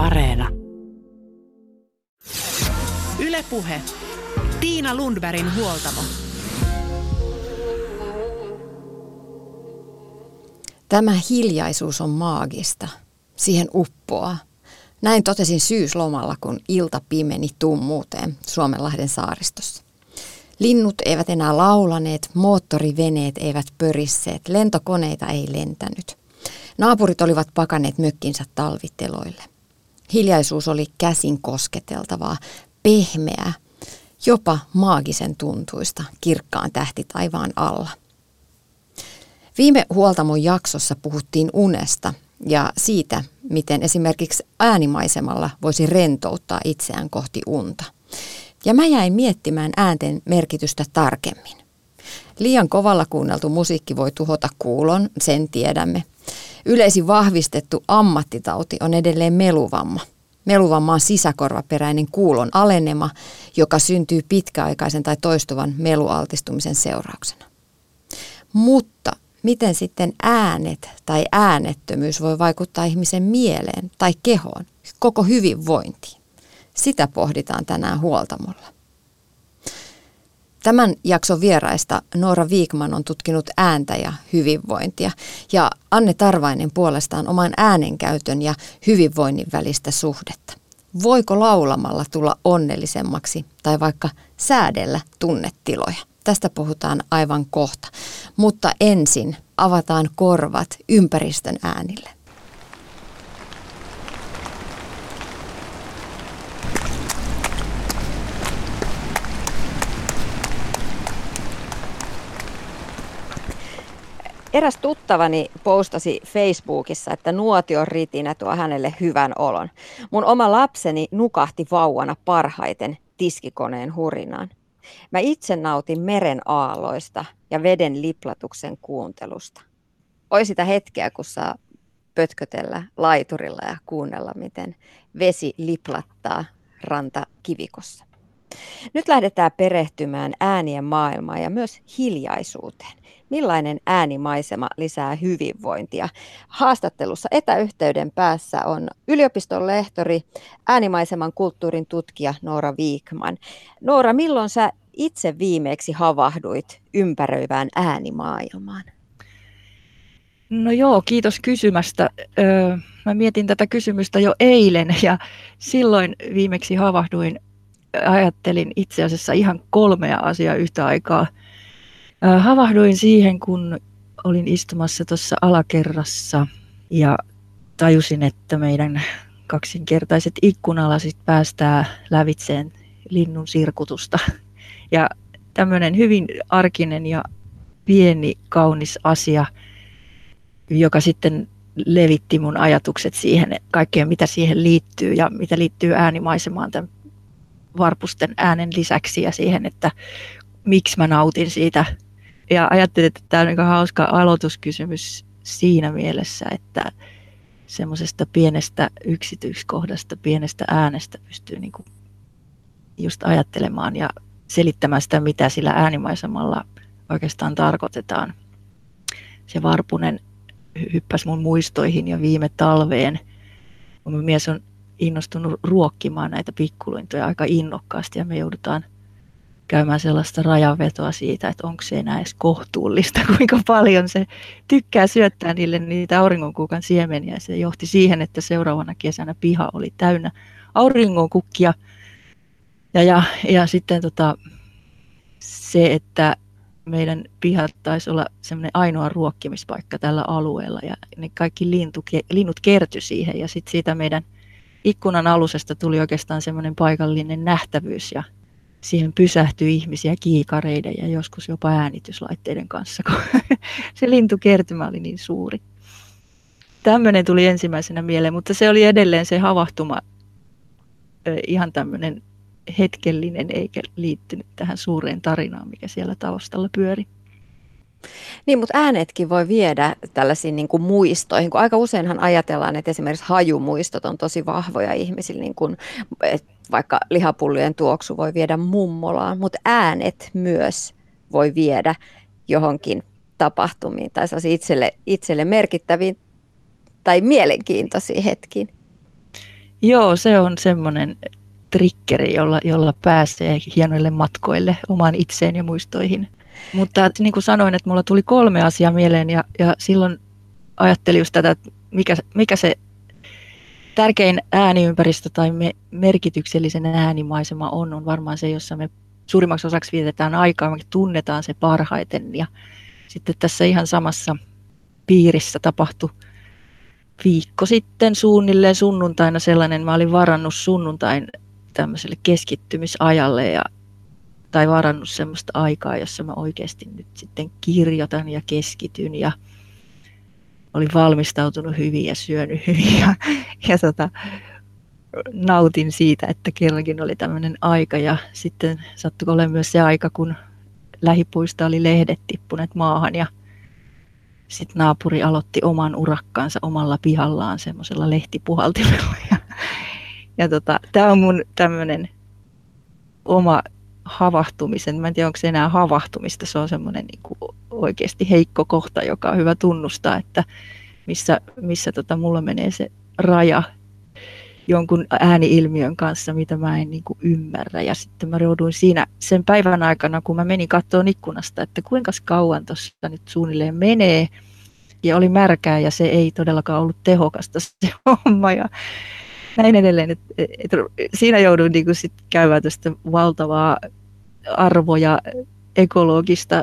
Areena. Ylepuhe. Tiina Lundbergin huoltamo. Tämä hiljaisuus on maagista. Siihen uppoaa. Näin totesin syyslomalla, kun ilta pimeni tummuuteen Suomenlahden saaristossa. Linnut eivät enää laulaneet, moottoriveneet eivät pörisseet, lentokoneita ei lentänyt. Naapurit olivat pakaneet mökkinsä talviteloille. Hiljaisuus oli käsin kosketeltavaa, pehmeää, jopa maagisen tuntuista kirkkaan tähti taivaan alla. Viime huoltamon jaksossa puhuttiin unesta ja siitä, miten esimerkiksi äänimaisemalla voisi rentouttaa itseään kohti unta. Ja mä jäin miettimään äänten merkitystä tarkemmin. Liian kovalla kuunneltu musiikki voi tuhota kuulon, sen tiedämme. Yleisin vahvistettu ammattitauti on edelleen meluvamma. Meluvamma on sisäkorvaperäinen kuulon alenema, joka syntyy pitkäaikaisen tai toistuvan melualtistumisen seurauksena. Mutta miten sitten äänet tai äänettömyys voi vaikuttaa ihmisen mieleen tai kehoon, koko hyvinvointiin? Sitä pohditaan tänään huoltamolla. Tämän jakson vieraista Noora Viikman on tutkinut ääntä ja hyvinvointia ja Anne Tarvainen puolestaan oman äänenkäytön ja hyvinvoinnin välistä suhdetta. Voiko laulamalla tulla onnellisemmaksi tai vaikka säädellä tunnetiloja? Tästä puhutaan aivan kohta. Mutta ensin avataan korvat ympäristön äänille. Eräs tuttavani postasi Facebookissa, että nuotion ritinä tuo hänelle hyvän olon. Mun oma lapseni nukahti vauvana parhaiten tiskikoneen hurinaan. Mä itse nautin meren aalloista ja veden liplatuksen kuuntelusta. Oi sitä hetkeä, kun saa pötkötellä laiturilla ja kuunnella, miten vesi liplattaa ranta kivikossa. Nyt lähdetään perehtymään äänien maailmaan ja myös hiljaisuuteen. Millainen äänimaisema lisää hyvinvointia? Haastattelussa etäyhteyden päässä on yliopiston lehtori, äänimaiseman kulttuurin tutkija Noora Viikman. Noora, milloin sä itse viimeksi havahduit ympäröivään äänimaailmaan? No joo, kiitos kysymästä. Öö, mä mietin tätä kysymystä jo eilen ja silloin viimeksi havahduin, ajattelin itse asiassa ihan kolmea asiaa yhtä aikaa – Havahduin siihen, kun olin istumassa tuossa alakerrassa ja tajusin, että meidän kaksinkertaiset ikkunalasit päästää lävitseen linnun sirkutusta. Ja tämmöinen hyvin arkinen ja pieni, kaunis asia, joka sitten levitti mun ajatukset siihen, kaikkeen mitä siihen liittyy ja mitä liittyy äänimaisemaan tämän varpusten äänen lisäksi ja siihen, että miksi mä nautin siitä ja ajattelin, että tämä on niin hauska aloituskysymys siinä mielessä, että semmoisesta pienestä yksityiskohdasta, pienestä äänestä pystyy niin kuin just ajattelemaan ja selittämään sitä, mitä sillä äänimaisemalla oikeastaan tarkoitetaan. Se Varpunen hyppäsi mun muistoihin ja viime talveen, kun mies on innostunut ruokkimaan näitä pikkuluintoja aika innokkaasti ja me joudutaan – käymään sellaista rajanvetoa siitä, että onko se enää edes kohtuullista, kuinka paljon se tykkää syöttää niille niitä auringonkuukan siemeniä. Se johti siihen, että seuraavana kesänä piha oli täynnä auringonkukkia. Ja, ja, ja sitten tota, se, että meidän pihat taisi olla semmoinen ainoa ruokkimispaikka tällä alueella ja ne kaikki lintu, linnut kertyi siihen ja sitten siitä meidän ikkunan alusesta tuli oikeastaan semmoinen paikallinen nähtävyys ja siihen pysähtyi ihmisiä kiikareiden ja joskus jopa äänityslaitteiden kanssa, kun se lintukertymä oli niin suuri. Tämmöinen tuli ensimmäisenä mieleen, mutta se oli edelleen se havahtuma ihan tämmöinen hetkellinen eikä liittynyt tähän suureen tarinaan, mikä siellä taustalla pyöri. Niin, mutta äänetkin voi viedä tällaisiin niin kuin muistoihin, kun aika useinhan ajatellaan, että esimerkiksi hajumuistot on tosi vahvoja ihmisillä, niin kuin, että vaikka lihapullojen tuoksu voi viedä mummolaan, mutta äänet myös voi viedä johonkin tapahtumiin tai itselle, itselle merkittäviin tai mielenkiintoisiin hetkiin. Joo, se on semmoinen trikkeri, jolla, jolla pääsee hienoille matkoille omaan itseen ja muistoihin. Mutta niin kuin sanoin, että mulla tuli kolme asiaa mieleen ja, ja silloin ajattelin just tätä, että mikä, mikä se tärkein ääniympäristö tai me, merkityksellisen äänimaisema on, on varmaan se, jossa me suurimmaksi osaksi vietetään aikaa, me tunnetaan se parhaiten. Ja sitten tässä ihan samassa piirissä tapahtui viikko sitten suunnilleen sunnuntaina sellainen, mä olin varannut sunnuntain tämmöiselle keskittymisajalle ja, tai varannut semmoista aikaa, jossa mä oikeasti nyt sitten kirjoitan ja keskityn ja olin valmistautunut hyvin ja syönyt hyvin ja, ja tota, nautin siitä, että kerrankin oli tämmöinen aika ja sitten sattui olemaan myös se aika, kun lähipuista oli lehdet tippuneet maahan ja sitten naapuri aloitti oman urakkaansa omalla pihallaan semmoisella lehtipuhaltimella. Ja, ja tota, tämä on mun tämmöinen oma havahtumisen, mä en tiedä onko se enää havahtumista, se on semmoinen niin kuin oikeasti heikko kohta, joka on hyvä tunnustaa, että missä, missä tota, mulla menee se raja jonkun ääniilmiön kanssa, mitä mä en niin kuin ymmärrä. Ja sitten mä jouduin siinä sen päivän aikana, kun mä menin katsomaan ikkunasta, että kuinka kauan tuossa nyt suunnilleen menee. Ja oli märkää ja se ei todellakaan ollut tehokasta se homma. Ja näin edelleen. Et, et, et, siinä jouduin niin sit käymään tästä valtavaa arvoja ekologista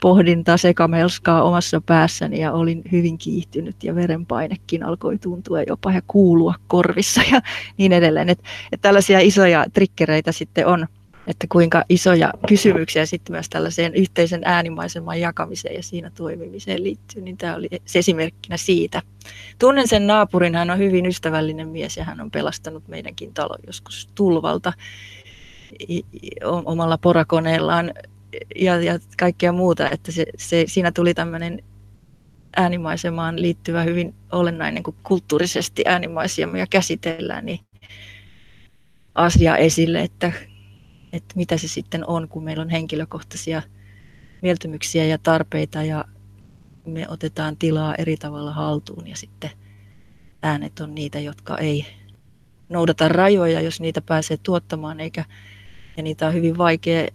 pohdintaa sekamelskaa omassa päässäni ja olin hyvin kiihtynyt ja verenpainekin alkoi tuntua jopa ja kuulua korvissa ja niin edelleen. Että et tällaisia isoja trikkereitä sitten on, että kuinka isoja kysymyksiä sitten myös tällaiseen yhteisen äänimaiseman jakamiseen ja siinä toimimiseen liittyy, niin tämä oli se esimerkkinä siitä. Tunnen sen naapurin, hän on hyvin ystävällinen mies ja hän on pelastanut meidänkin talon joskus tulvalta omalla porakoneellaan ja, ja kaikkea muuta, että se, se, siinä tuli tämmöinen äänimaisemaan liittyvä hyvin olennainen, kun kulttuurisesti äänimaisemia käsitellään, niin asia esille, että, että mitä se sitten on, kun meillä on henkilökohtaisia mieltymyksiä ja tarpeita ja me otetaan tilaa eri tavalla haltuun ja sitten äänet on niitä, jotka ei noudata rajoja, jos niitä pääsee tuottamaan, eikä, ja niitä on hyvin vaikea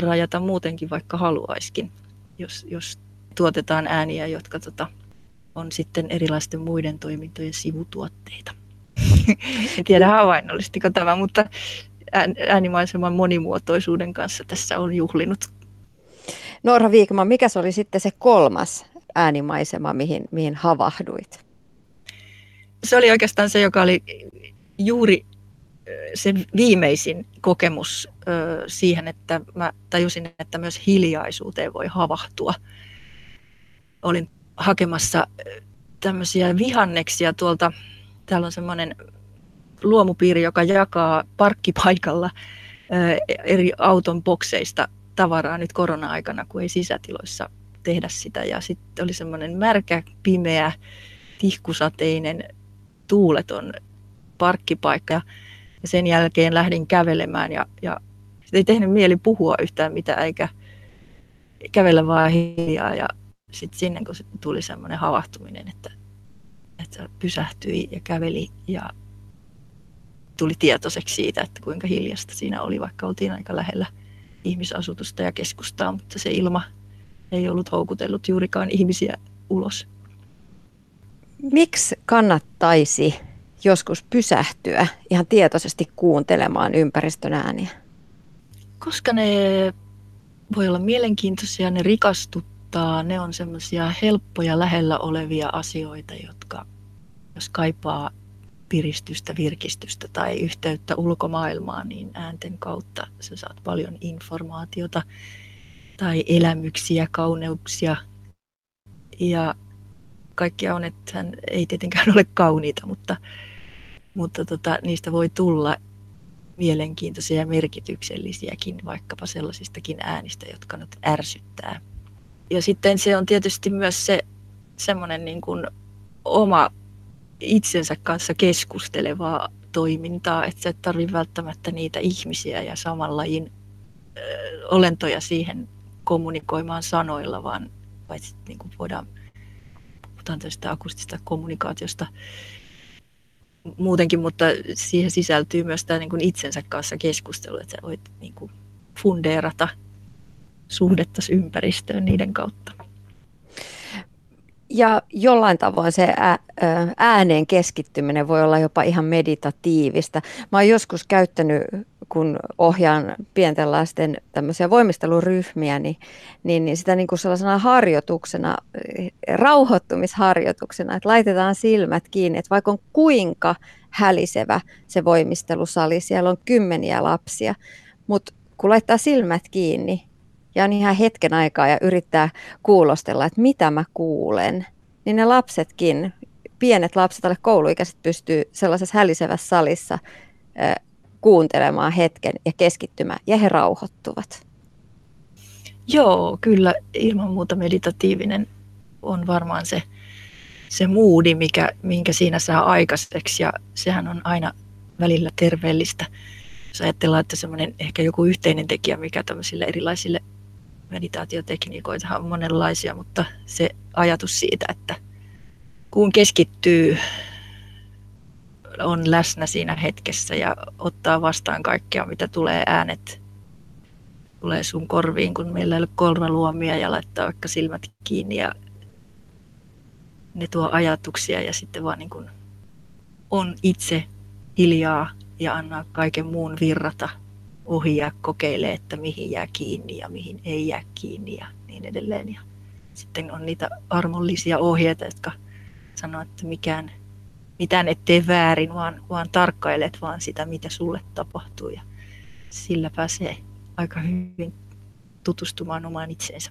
rajata muutenkin, vaikka haluaiskin, jos, jos tuotetaan ääniä, jotka tota, on sitten erilaisten muiden toimintojen sivutuotteita. en tiedä havainnollistiko tämä, mutta äänimaiseman monimuotoisuuden kanssa tässä on juhlinut. Noora Viikman, mikä se oli sitten se kolmas äänimaisema, mihin, mihin havahduit? Se oli oikeastaan se, joka oli juuri se viimeisin kokemus siihen, että mä tajusin, että myös hiljaisuuteen voi havahtua. Olin hakemassa tämmöisiä vihanneksia tuolta, täällä on semmoinen luomupiiri, joka jakaa parkkipaikalla eri auton bokseista tavaraa nyt korona-aikana, kun ei sisätiloissa tehdä sitä. Ja sitten oli semmoinen märkä, pimeä, tihkusateinen, tuuleton parkkipaikka. Ja sen jälkeen lähdin kävelemään ja, ja ei tehnyt mieli puhua yhtään mitään eikä kävellä vaan hiljaa. Ja sitten sinne kun tuli semmoinen havahtuminen, että, että pysähtyi ja käveli ja tuli tietoiseksi siitä, että kuinka hiljasta siinä oli, vaikka oltiin aika lähellä ihmisasutusta ja keskustaa, mutta se ilma ei ollut houkutellut juurikaan ihmisiä ulos. Miksi kannattaisi joskus pysähtyä ihan tietoisesti kuuntelemaan ympäristön ääniä? Koska ne voi olla mielenkiintoisia, ne rikastuttaa, ne on semmoisia helppoja lähellä olevia asioita, jotka jos kaipaa piristystä, virkistystä tai yhteyttä ulkomaailmaan, niin äänten kautta sä saat paljon informaatiota tai elämyksiä, kauneuksia. Ja kaikkia on, että hän ei tietenkään ole kauniita, mutta, mutta tota, niistä voi tulla mielenkiintoisia ja merkityksellisiäkin, vaikkapa sellaisistakin äänistä, jotka nyt ärsyttää. Ja sitten se on tietysti myös se semmoinen niin kuin oma itsensä kanssa keskustelevaa toimintaa, että sä et tarvitse välttämättä niitä ihmisiä ja saman lajin ö, olentoja siihen kommunikoimaan sanoilla, vaan paitsi niin kuin voidaan puhutaan tästä akustista kommunikaatiosta, muutenkin, mutta siihen sisältyy myös tämä niin kuin itsensä kanssa keskustelu, että sä voit niin kuin fundeerata suhdetta ympäristöön niiden kautta. Ja jollain tavoin se ääneen keskittyminen voi olla jopa ihan meditatiivista. Mä oon joskus käyttänyt, kun ohjaan pienten lasten tämmöisiä voimisteluryhmiä, niin, niin, niin sitä niin kuin sellaisena harjoituksena, rauhoittumisharjoituksena, että laitetaan silmät kiinni, että vaikka on kuinka hälisevä se voimistelusali, siellä on kymmeniä lapsia, mutta kun laittaa silmät kiinni ja on ihan hetken aikaa ja yrittää kuulostella, että mitä mä kuulen, niin ne lapsetkin, pienet lapset, alle kouluikäiset pystyy sellaisessa hälisevässä salissa kuuntelemaan hetken ja keskittymään, ja he rauhoittuvat. Joo, kyllä ilman muuta meditatiivinen on varmaan se, se moodi, mikä, minkä siinä saa aikaiseksi, ja sehän on aina välillä terveellistä. Jos ajatellaan, että semmoinen ehkä joku yhteinen tekijä, mikä tämmöisille erilaisille meditaatiotekniikoita on monenlaisia, mutta se ajatus siitä, että kun keskittyy, on läsnä siinä hetkessä ja ottaa vastaan kaikkea, mitä tulee äänet, tulee sun korviin, kun meillä ei ole kolme luomia ja laittaa vaikka silmät kiinni ja ne tuo ajatuksia ja sitten vaan niin kuin on itse hiljaa ja antaa kaiken muun virrata ohi ja kokeilee, että mihin jää kiinni ja mihin ei jää kiinni ja niin edelleen. Ja sitten on niitä armollisia ohjeita, jotka sanoo, että mikään, mitään et tee väärin, vaan, vaan tarkkailet vaan sitä, mitä sulle tapahtuu. Ja sillä pääsee aika hyvin tutustumaan omaan itseensä.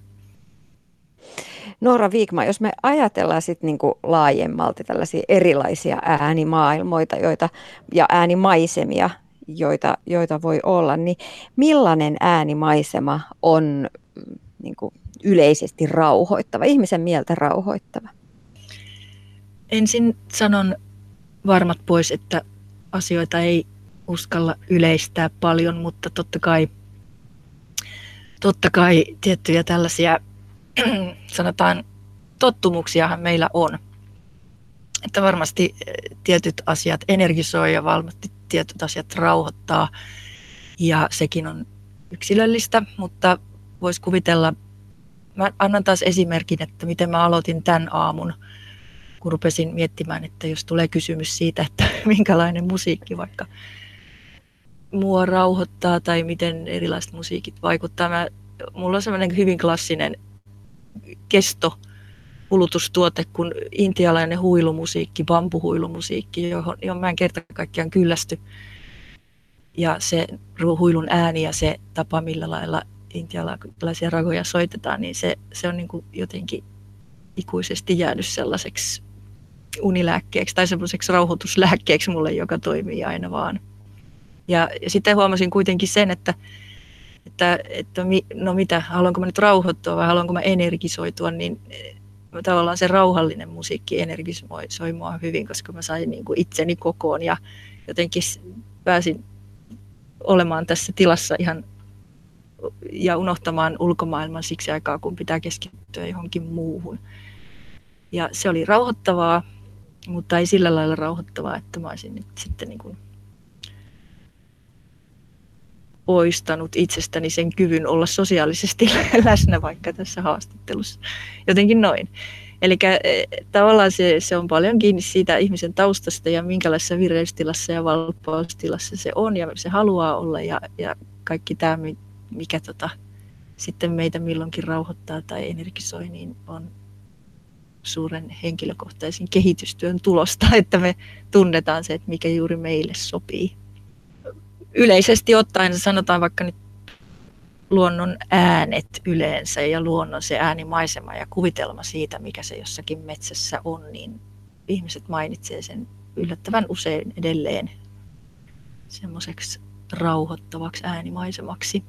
Noora Viikma, jos me ajatellaan sitten niinku laajemmalti tällaisia erilaisia äänimaailmoita joita, ja äänimaisemia, joita, joita voi olla, niin millainen äänimaisema on niin kuin yleisesti rauhoittava, ihmisen mieltä rauhoittava? Ensin sanon varmat pois, että asioita ei uskalla yleistää paljon, mutta totta kai, totta kai tiettyjä tällaisia, sanotaan, tottumuksiahan meillä on. Että varmasti tietyt asiat energisoi ja varmasti tietyt asiat rauhoittaa ja sekin on yksilöllistä, mutta voisi kuvitella, mä annan taas esimerkin, että miten mä aloitin tämän aamun, kun rupesin miettimään, että jos tulee kysymys siitä, että minkälainen musiikki vaikka mua rauhoittaa tai miten erilaiset musiikit vaikuttaa. Mä, mulla on semmoinen hyvin klassinen kesto kulutustuote kuin intialainen huilumusiikki, bambuhuilumusiikki, johon, johon mä en kerta kaikkiaan kyllästy. Ja se huilun ääni ja se tapa, millä lailla intialaisia ragoja soitetaan, niin se, se on niin kuin jotenkin ikuisesti jäänyt sellaiseksi unilääkkeeksi tai semmoiseksi rauhoituslääkkeeksi mulle, joka toimii aina vaan. Ja, sitten huomasin kuitenkin sen, että, että, että no mitä, haluanko mä nyt rauhoittua vai haluanko mä energisoitua, niin tavallaan se rauhallinen musiikki energisoi mua hyvin, koska mä sain niin kuin itseni kokoon ja jotenkin pääsin olemaan tässä tilassa ihan ja unohtamaan ulkomaailman siksi aikaa, kun pitää keskittyä johonkin muuhun. Ja se oli rauhoittavaa, mutta ei sillä lailla rauhoittavaa, että mä olisin nyt sitten niin kuin poistanut itsestäni sen kyvyn olla sosiaalisesti läsnä vaikka tässä haastattelussa. Jotenkin noin. Eli e, tavallaan se, se on paljon kiinni siitä ihmisen taustasta ja minkälaisessa vireystilassa ja valppaustilassa se on ja se haluaa olla ja, ja kaikki tämä, mikä tota, sitten meitä milloinkin rauhoittaa tai energisoi, niin on suuren henkilökohtaisen kehitystyön tulosta, että me tunnetaan se, että mikä juuri meille sopii yleisesti ottaen sanotaan vaikka nyt luonnon äänet yleensä ja luonnon se äänimaisema ja kuvitelma siitä, mikä se jossakin metsässä on, niin ihmiset mainitsee sen yllättävän usein edelleen semmoiseksi rauhoittavaksi äänimaisemaksi.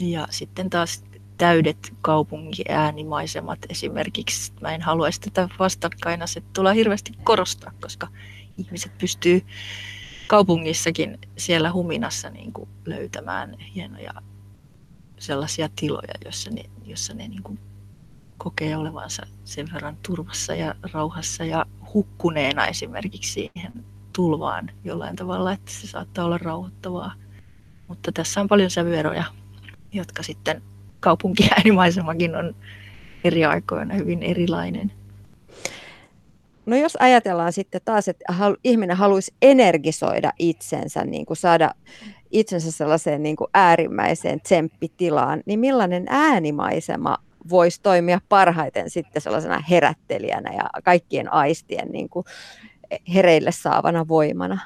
Ja sitten taas täydet kaupunkiäänimaisemat esimerkiksi. Mä en haluaisi tätä vastakkainasettelua hirveästi korostaa, koska ihmiset pystyy kaupungissakin siellä huminassa niin kuin löytämään hienoja sellaisia tiloja, joissa ne, jossa ne niin kuin kokee olevansa sen verran turvassa ja rauhassa ja hukkuneena esimerkiksi siihen tulvaan jollain tavalla, että se saattaa olla rauhoittavaa. Mutta tässä on paljon sävyeroja, jotka sitten kaupunkiäänimaisemakin on eri aikoina hyvin erilainen. No jos ajatellaan sitten taas, että ihminen haluaisi energisoida itsensä, niin kuin saada itsensä sellaiseen niin kuin äärimmäiseen tsemppitilaan, niin millainen äänimaisema voisi toimia parhaiten sitten sellaisena herättelijänä ja kaikkien aistien niin kuin hereille saavana voimana?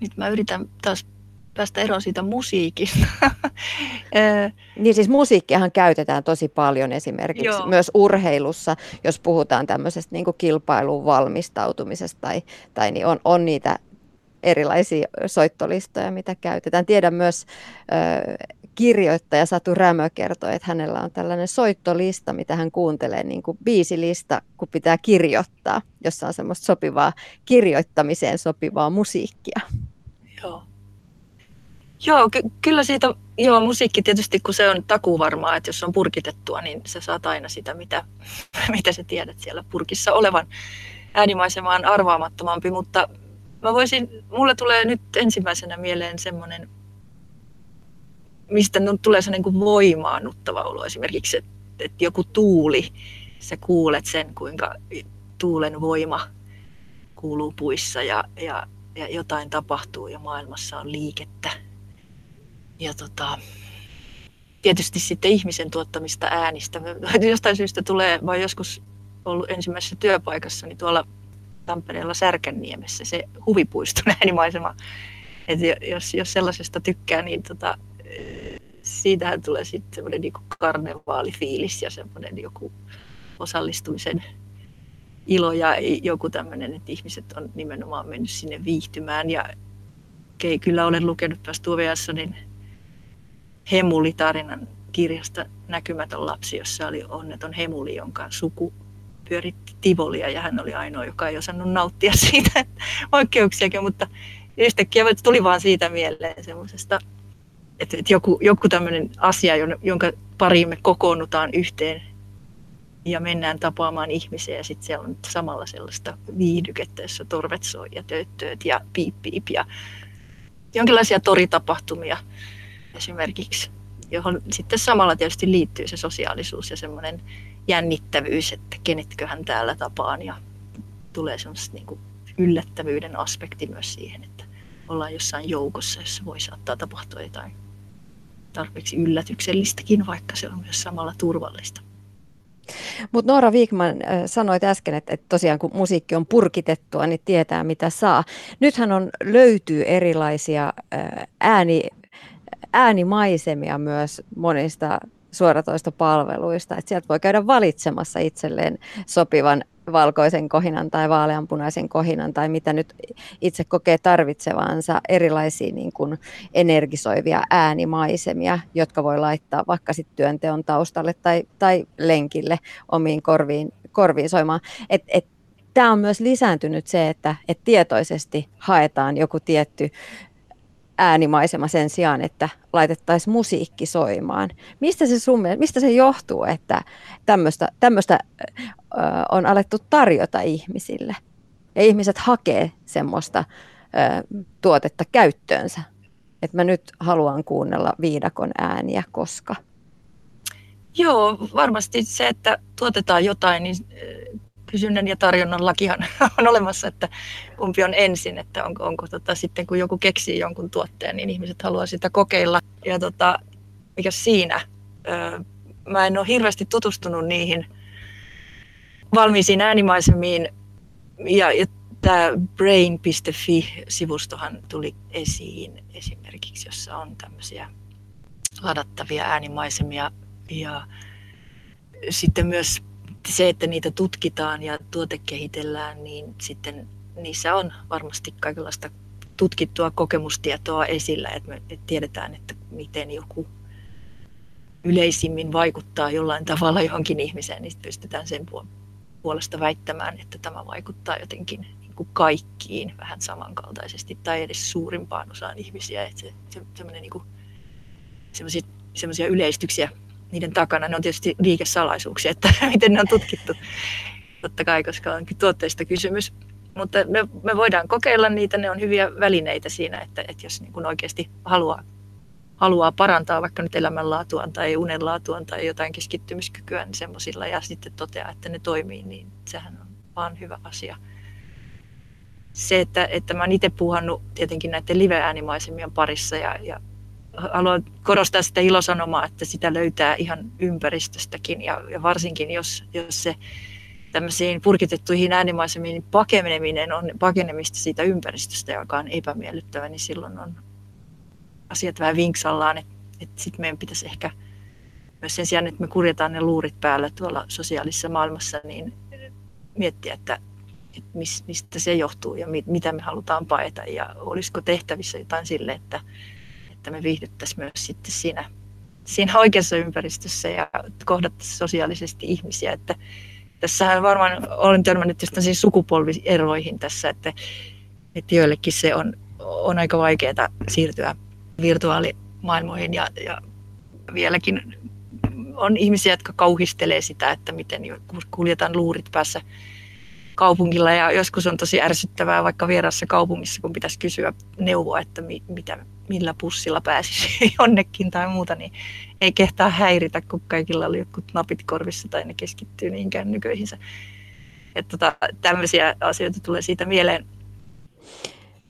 Nyt mä yritän taas päästä eroon siitä musiikista. niin siis musiikkiahan käytetään tosi paljon esimerkiksi Joo. myös urheilussa, jos puhutaan tämmöisestä niin kilpailuun valmistautumisesta tai, tai niin on, on niitä erilaisia soittolistoja, mitä käytetään. Tiedän myös ö, kirjoittaja Satu Rämö kertoi, että hänellä on tällainen soittolista, mitä hän kuuntelee, niin kuin biisilista, kun pitää kirjoittaa, jossa on semmoista sopivaa kirjoittamiseen sopivaa musiikkia. Joo. Ky- kyllä siitä, joo, musiikki tietysti, kun se on takuvarmaa, että jos on purkitettua, niin sä saat aina sitä, mitä, mitä sä tiedät siellä purkissa olevan. Äänimaisema on arvaamattomampi, mutta mä voisin, mulle tulee nyt ensimmäisenä mieleen semmoinen, mistä tulee se niin voimaannuttava olo. Esimerkiksi, että, että joku tuuli, sä kuulet sen, kuinka tuulen voima kuuluu puissa ja, ja, ja jotain tapahtuu ja maailmassa on liikettä ja tota, tietysti sitten ihmisen tuottamista äänistä. Jostain syystä tulee, vai joskus ollut ensimmäisessä työpaikassa, niin tuolla Tampereella Särkänniemessä se huvipuiston äänimaisema. Et jos, jos sellaisesta tykkää, niin tota, siitähän tulee sitten semmoinen niin karnevaalifiilis ja semmoinen joku osallistumisen ilo ja joku tämmöinen, että ihmiset on nimenomaan mennyt sinne viihtymään. Ja okei, kyllä olen lukenut tuossa Tuoveassa, niin Hemuli-tarinan kirjasta Näkymätön lapsi, jossa oli onneton Hemuli, jonka suku pyöritti Tivolia ja hän oli ainoa, joka ei osannut nauttia siitä oikeuksiakin, mutta yhtäkkiä tuli vaan siitä mieleen semmoisesta, että, joku, joku tämmöinen asia, jonka pariin me kokoonnutaan yhteen ja mennään tapaamaan ihmisiä ja sitten siellä on samalla sellaista viihdykettä, jossa torvet soi ja tööttööt ja piip piip ja jonkinlaisia toritapahtumia esimerkiksi, johon sitten samalla tietysti liittyy se sosiaalisuus ja semmoinen jännittävyys, että kenetköhän täällä tapaan ja tulee semmoista niin yllättävyyden aspekti myös siihen, että ollaan jossain joukossa, jossa voi saattaa tapahtua jotain tarpeeksi yllätyksellistäkin, vaikka se on myös samalla turvallista. Mutta Noora Viikman sanoit äsken, että, että tosiaan kun musiikki on purkitettua, niin tietää mitä saa. Nythän on, löytyy erilaisia ääni äänimaisemia myös monista suoratoista palveluista, että sieltä voi käydä valitsemassa itselleen sopivan valkoisen kohinan tai vaaleanpunaisen kohinan tai mitä nyt itse kokee tarvitsevansa erilaisia niin kuin energisoivia äänimaisemia, jotka voi laittaa vaikka sitten työnteon taustalle tai, tai lenkille omiin korviin, korviin soimaan. Et, et, Tämä on myös lisääntynyt se, että, että tietoisesti haetaan joku tietty äänimaisema sen sijaan, että laitettaisiin musiikki soimaan. Mistä se, sun, mistä se johtuu, että tämmöistä on alettu tarjota ihmisille? Ja ihmiset hakee semmoista ö, tuotetta käyttöönsä. Että mä nyt haluan kuunnella viidakon ääniä, koska... Joo, varmasti se, että tuotetaan jotain, niin kysynnän ja tarjonnan lakihan on olemassa, että kumpi on ensin, että onko, onko tota, sitten kun joku keksii jonkun tuotteen, niin ihmiset haluaa sitä kokeilla. Ja tota, mikä siinä? Öö, mä en ole hirveästi tutustunut niihin valmiisiin äänimaisemiin ja, ja tämä brain.fi-sivustohan tuli esiin esimerkiksi, jossa on tämmöisiä ladattavia äänimaisemia ja sitten myös se, että niitä tutkitaan ja tuotekehitellään, niin sitten niissä on varmasti kaikenlaista tutkittua kokemustietoa esillä, että me tiedetään, että miten joku yleisimmin vaikuttaa jollain tavalla johonkin ihmiseen, niin pystytään sen puolesta väittämään, että tämä vaikuttaa jotenkin niin kuin kaikkiin vähän samankaltaisesti tai edes suurimpaan osaan ihmisiä. Että se, se, niin semmoisia yleistyksiä niiden takana. Ne on tietysti liikesalaisuuksia, että miten ne on tutkittu, totta kai, koska onkin tuotteista kysymys. mutta me, me voidaan kokeilla niitä, ne on hyviä välineitä siinä, että, että jos niin kuin oikeasti haluaa, haluaa parantaa vaikka nyt elämänlaatuaan tai unenlaatuaan tai jotain keskittymiskykyä niin semmoisilla ja sitten toteaa, että ne toimii, niin sehän on vaan hyvä asia. Se, että, että mä oon itse puhannut tietenkin näiden live-äänimaisemien parissa ja, ja haluan korostaa sitä ilosanomaa, että sitä löytää ihan ympäristöstäkin ja, ja varsinkin jos, jos se tämmöisiin purkitettuihin äänimaisemiin pakeneminen on pakenemista siitä ympäristöstä, joka on epämiellyttävä, niin silloin on asiat vähän vinksallaan, että, että sitten meidän pitäisi ehkä myös sen sijaan, että me kurjetaan ne luurit päällä tuolla sosiaalisessa maailmassa, niin miettiä, että, että mistä se johtuu ja mitä me halutaan paeta ja olisiko tehtävissä jotain sille, että, että me viihdyttäisiin myös sitten siinä, siinä oikeassa ympäristössä ja kohdattaisiin sosiaalisesti ihmisiä, että Tässähän varmaan olen törmännyt siis sukupolvieroihin tässä, että, että joillekin se on, on aika vaikeaa siirtyä virtuaalimaailmoihin ja, ja vieläkin on ihmisiä, jotka kauhistelee sitä, että miten kuljetaan luurit päässä kaupungilla. Ja joskus on tosi ärsyttävää vaikka vierassa kaupungissa, kun pitäisi kysyä neuvoa, että mi, mitä, millä pussilla pääsisi jonnekin tai muuta, niin ei kehtaa häiritä, kun kaikilla oli jotkut napit korvissa tai ne keskittyy niin kännyköihinsä. Että tota, tämmöisiä asioita tulee siitä mieleen.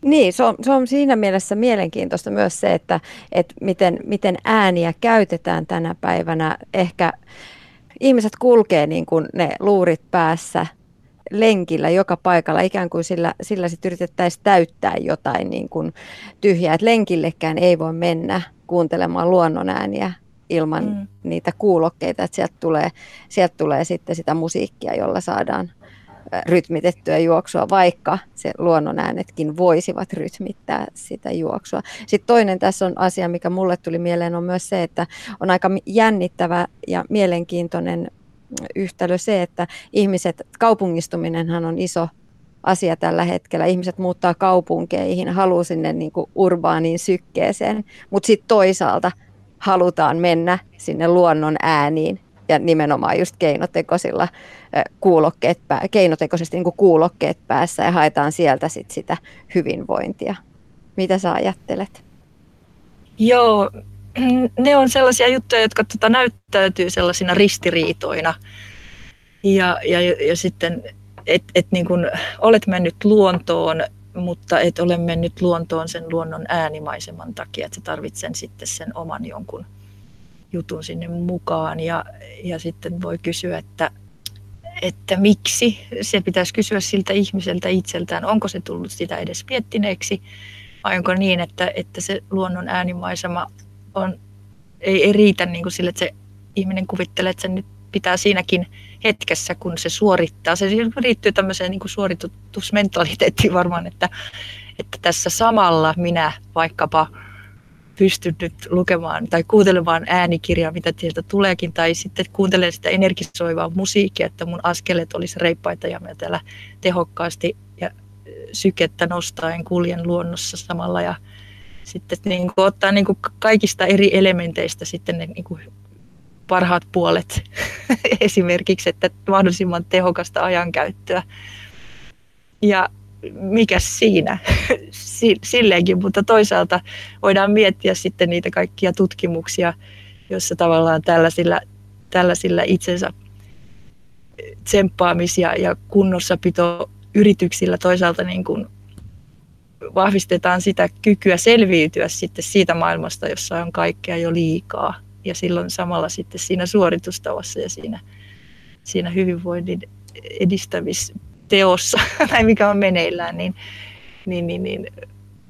Niin, se on, se on siinä mielessä mielenkiintoista myös se, että, että miten, miten ääniä käytetään tänä päivänä. Ehkä ihmiset kulkee niin kuin ne luurit päässä lenkillä joka paikalla, ikään kuin sillä, sillä sitten yritettäisiin täyttää jotain niin kuin tyhjää. Et lenkillekään ei voi mennä kuuntelemaan luonnonääniä ilman mm. niitä kuulokkeita, että sieltä tulee, sieltä tulee sitten sitä musiikkia, jolla saadaan rytmitettyä juoksua, vaikka se luonnonäänetkin voisivat rytmittää sitä juoksua. Sitten toinen tässä on asia, mikä mulle tuli mieleen, on myös se, että on aika jännittävä ja mielenkiintoinen yhtälö se, että ihmiset, kaupungistuminenhan on iso asia tällä hetkellä. Ihmiset muuttaa kaupunkeihin, haluaa sinne niin kuin urbaaniin sykkeeseen, mutta sitten toisaalta halutaan mennä sinne luonnon ääniin ja nimenomaan just keinotekoisilla kuulokkeet, keinotekoisesti niin kuin kuulokkeet päässä ja haetaan sieltä sit sitä hyvinvointia. Mitä sä ajattelet? Joo, ne on sellaisia juttuja, jotka tota, näyttäytyy sellaisina ristiriitoina. Ja, ja, ja sitten, että et, niin kun olet mennyt luontoon, mutta et ole mennyt luontoon sen luonnon äänimaiseman takia, että tarvitsen sitten sen oman jonkun jutun sinne mukaan. Ja, ja sitten voi kysyä, että, että miksi. Se pitäisi kysyä siltä ihmiseltä itseltään, onko se tullut sitä edes miettineeksi, vai onko niin, että, että se luonnon äänimaisema on, ei, ei riitä niin kuin sille, että se ihminen kuvittelee, että sen nyt pitää siinäkin hetkessä, kun se suorittaa. Se liittyy tämmöiseen niin kuin suoritusmentaliteettiin varmaan, että, että tässä samalla minä vaikkapa pystyn nyt lukemaan tai kuuntelemaan äänikirjaa, mitä sieltä tuleekin, tai sitten kuuntelen sitä energisoivaa musiikkia, että mun askeleet olisi reippaita ja mä täällä tehokkaasti ja sykettä nostaen kuljen luonnossa samalla ja sitten niin kuin ottaa niin kuin kaikista eri elementeistä sitten ne niin kuin parhaat puolet esimerkiksi, että mahdollisimman tehokasta ajankäyttöä. Ja mikä siinä silleenkin, mutta toisaalta voidaan miettiä sitten niitä kaikkia tutkimuksia, joissa tavallaan tällaisilla, tällaisilla itsensä tsemppaamis- ja, ja kunnossapito yrityksillä toisaalta niin kuin vahvistetaan sitä kykyä selviytyä sitten siitä maailmasta, jossa on kaikkea jo liikaa. Ja silloin samalla sitten siinä suoritustavassa ja siinä, siinä hyvinvoinnin edistämisteossa, tai mikä on meneillään, niin, niin, niin, niin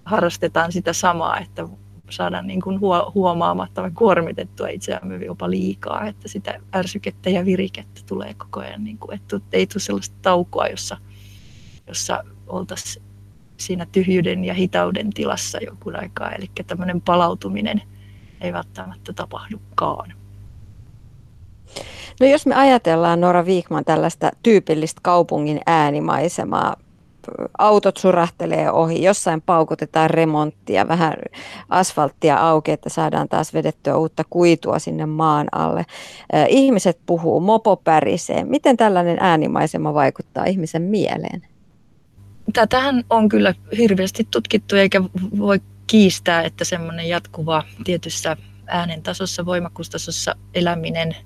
harrastetaan sitä samaa, että saadaan niin kuin huomaamatta kuormitettua itseämme jopa liikaa, että sitä ärsykettä ja virikettä tulee koko ajan, niin kuin, että ei tule sellaista taukoa, jossa, jossa oltaisiin siinä tyhjyyden ja hitauden tilassa jonkun aikaa. Eli tämmöinen palautuminen ei välttämättä tapahdukaan. No jos me ajatellaan Nora Viikman tällaista tyypillistä kaupungin äänimaisemaa, autot surahtelee ohi, jossain paukutetaan remonttia, vähän asfalttia auki, että saadaan taas vedettyä uutta kuitua sinne maan alle. Ihmiset puhuu, mopo pärisee. Miten tällainen äänimaisema vaikuttaa ihmisen mieleen? Tätähän on kyllä hirveästi tutkittu eikä voi kiistää, että semmoinen jatkuva tietyssä äänen tasossa, eläminen,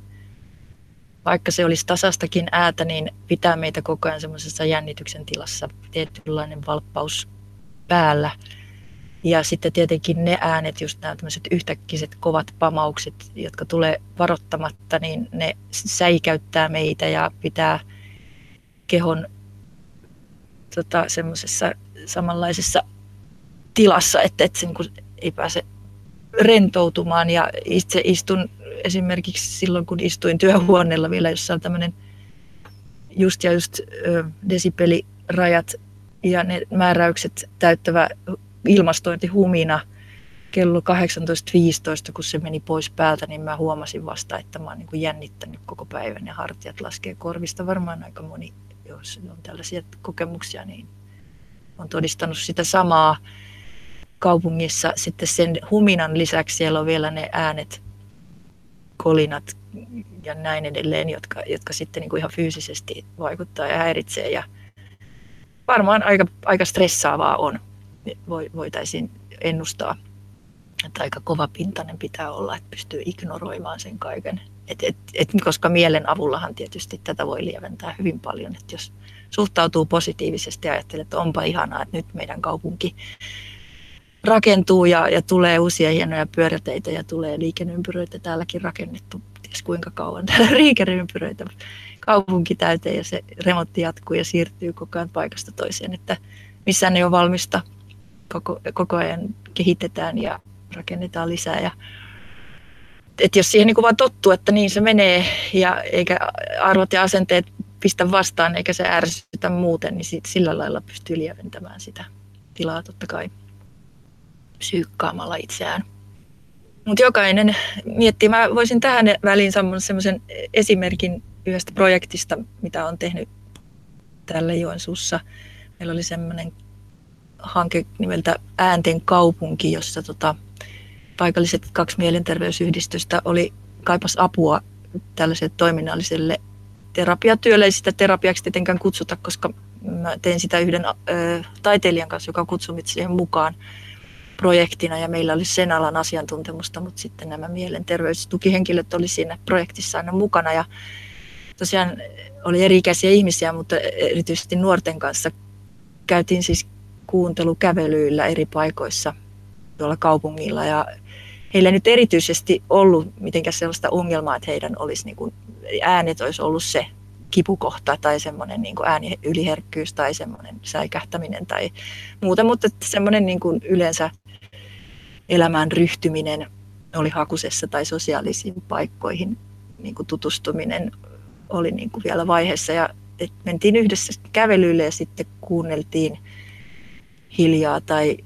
vaikka se olisi tasastakin äätä, niin pitää meitä koko ajan semmoisessa jännityksen tilassa, tietynlainen valppaus päällä. Ja sitten tietenkin ne äänet, just nämä tämmöiset yhtäkkiset kovat pamaukset, jotka tulee varottamatta, niin ne säikäyttää meitä ja pitää kehon tota, semmoisessa samanlaisessa tilassa, että, että se niin kuin ei pääse rentoutumaan. Ja itse istun esimerkiksi silloin, kun istuin työhuoneella vielä, jossa on tämmöinen just ja just ö, desibelirajat ja ne määräykset täyttävä ilmastointihumina kello 18.15, kun se meni pois päältä, niin mä huomasin vasta, että mä oon niin jännittänyt koko päivän ja hartiat laskee korvista. Varmaan aika moni, on tällaisia kokemuksia, niin on todistanut sitä samaa kaupungissa. Sitten sen huminan lisäksi siellä on vielä ne äänet, kolinat ja näin edelleen, jotka, jotka sitten niin kuin ihan fyysisesti vaikuttaa ja häiritsee. Ja varmaan aika, aika stressaavaa on, voitaisiin ennustaa. Että aika kova pintainen pitää olla, että pystyy ignoroimaan sen kaiken. Et, et, et, koska mielen avullahan tietysti tätä voi lieventää hyvin paljon. Että jos suhtautuu positiivisesti ja ajattelee, että onpa ihanaa, että nyt meidän kaupunki rakentuu ja, ja tulee uusia hienoja pyöräteitä ja tulee liikenneympyröitä. Täälläkin rakennettu ties kuinka kauan täällä liikenneympyröitä kaupunki täyteen ja se remontti jatkuu ja siirtyy koko ajan paikasta toiseen, että missään ei ole valmista. Koko, koko ajan kehitetään ja rakennetaan lisää. Ja, et jos siihen niin vaan tottuu, että niin se menee ja eikä arvot ja asenteet pistä vastaan eikä se ärsytä muuten, niin sit sillä lailla pystyy lieventämään sitä tilaa totta kai psyykkaamalla itseään. Mutta jokainen miettii, mä voisin tähän väliin semmoisen esimerkin yhdestä projektista, mitä on tehnyt tällä Joensuussa. Meillä oli semmoinen hanke nimeltä Äänten kaupunki, jossa tota, paikalliset kaksi mielenterveysyhdistystä oli kaipas apua tällaiselle toiminnalliselle terapiatyölle. Ei sitä terapiaksi tietenkään kutsuta, koska mä tein sitä yhden ö, taiteilijan kanssa, joka kutsui siihen mukaan projektina ja meillä oli sen alan asiantuntemusta, mutta sitten nämä mielenterveystukihenkilöt oli siinä projektissa aina mukana ja tosiaan oli eri-ikäisiä ihmisiä, mutta erityisesti nuorten kanssa käytiin siis kuuntelukävelyillä eri paikoissa tuolla kaupungilla ja heillä ei nyt erityisesti ollut mitenkään sellaista ongelmaa, että heidän olisi niin kuin, äänet olisi ollut se kipukohta tai semmoinen niin kuin ääniyliherkkyys tai semmoinen säikähtäminen tai muuta, mutta semmoinen niin kuin yleensä elämään ryhtyminen oli hakusessa tai sosiaalisiin paikkoihin niin kuin tutustuminen oli niin kuin vielä vaiheessa. Ja et mentiin yhdessä kävelyille ja sitten kuunneltiin hiljaa tai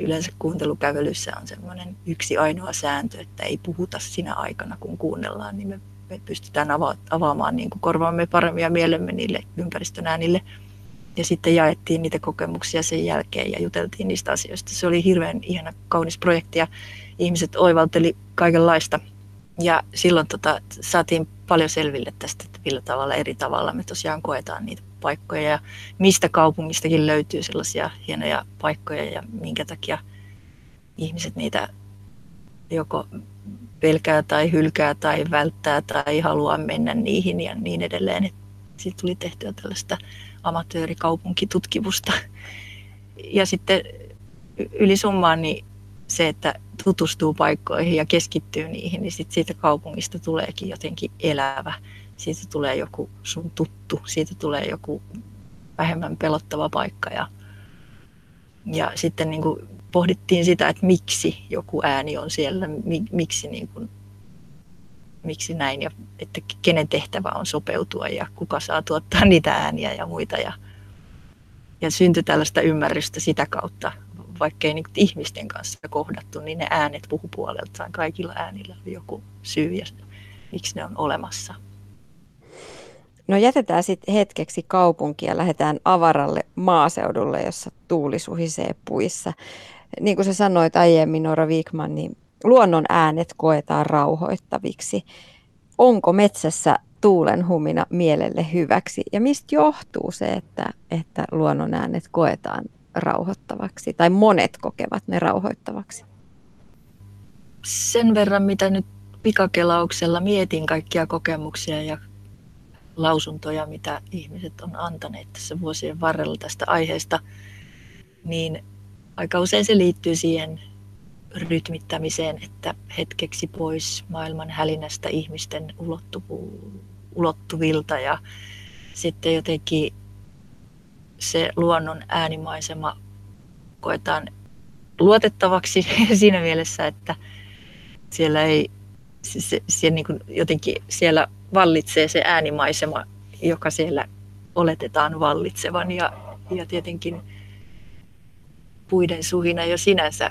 yleensä kuuntelukävelyssä on semmoinen yksi ainoa sääntö, että ei puhuta sinä aikana, kun kuunnellaan, niin me, me pystytään ava- avaamaan niin kuin korvaamme paremmin ja mielemme niille ympäristön äänille. Ja sitten jaettiin niitä kokemuksia sen jälkeen ja juteltiin niistä asioista. Se oli hirveän ihana, kaunis projekti ja ihmiset oivalteli kaikenlaista. Ja silloin tota, saatiin paljon selville tästä, että millä tavalla eri tavalla me tosiaan koetaan niitä paikkoja ja mistä kaupungistakin löytyy sellaisia hienoja paikkoja ja minkä takia ihmiset niitä joko pelkää tai hylkää tai välttää tai haluaa mennä niihin ja niin edelleen. Siitä tuli tehtyä tällaista amatöörikaupunkitutkimusta. Ja sitten ylisummaan niin se, että tutustuu paikkoihin ja keskittyy niihin, niin sit siitä kaupungista tuleekin jotenkin elävä. Siitä tulee joku sun tuttu, siitä tulee joku vähemmän pelottava paikka. Ja, ja sitten niin kuin pohdittiin sitä, että miksi joku ääni on siellä, miksi, niin kuin, miksi näin ja että kenen tehtävä on sopeutua ja kuka saa tuottaa niitä ääniä ja muita. Ja, ja syntyi tällaista ymmärrystä sitä kautta vaikkei niin ihmisten kanssa kohdattu, niin ne äänet puhu puoleltaan. Kaikilla äänillä on joku syy ja miksi ne on olemassa. No jätetään sitten hetkeksi kaupunki ja lähdetään avaralle maaseudulle, jossa tuuli suhisee puissa. Niin kuin sä sanoit aiemmin, Nora Wigman, niin luonnon äänet koetaan rauhoittaviksi. Onko metsässä tuulen humina mielelle hyväksi. Ja mistä johtuu se, että, että luonnon äänet koetaan rauhoittavaksi, tai monet kokevat ne rauhoittavaksi? Sen verran, mitä nyt pikakelauksella mietin kaikkia kokemuksia ja lausuntoja, mitä ihmiset on antaneet tässä vuosien varrella tästä aiheesta, niin aika usein se liittyy siihen rytmittämiseen, että hetkeksi pois maailman hälinästä ihmisten ulottuvilta ja sitten jotenkin se luonnon äänimaisema koetaan luotettavaksi siinä mielessä, että siellä ei se, se niin kuin jotenkin siellä vallitsee se äänimaisema, joka siellä oletetaan vallitsevan ja, ja tietenkin puiden suhina jo sinänsä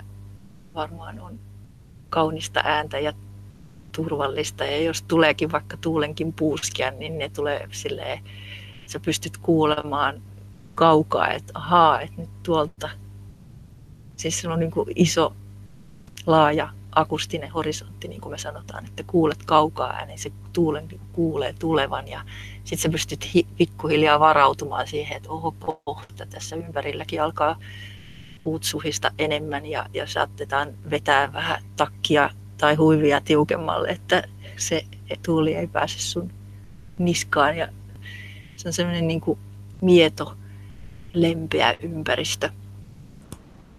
varmaan on kaunista ääntä ja turvallista. Ja jos tuleekin vaikka tuulenkin puuskia, niin ne tulee silleen, sä pystyt kuulemaan kaukaa, että ahaa, että nyt tuolta, siis se on niin kuin iso, laaja akustinen horisontti, niin kuin me sanotaan, että kuulet kaukaa äänen, se tuulen kuulee tulevan ja sitten sä pystyt hi- pikkuhiljaa varautumaan siihen, että oho kohta tässä ympärilläkin alkaa puut suhista enemmän ja, ja saatetaan vetää vähän takkia tai huivia tiukemmalle, että se tuuli ei pääse sun niskaan. Ja se on semmoinen niin kuin mieto, lempeä ympäristö.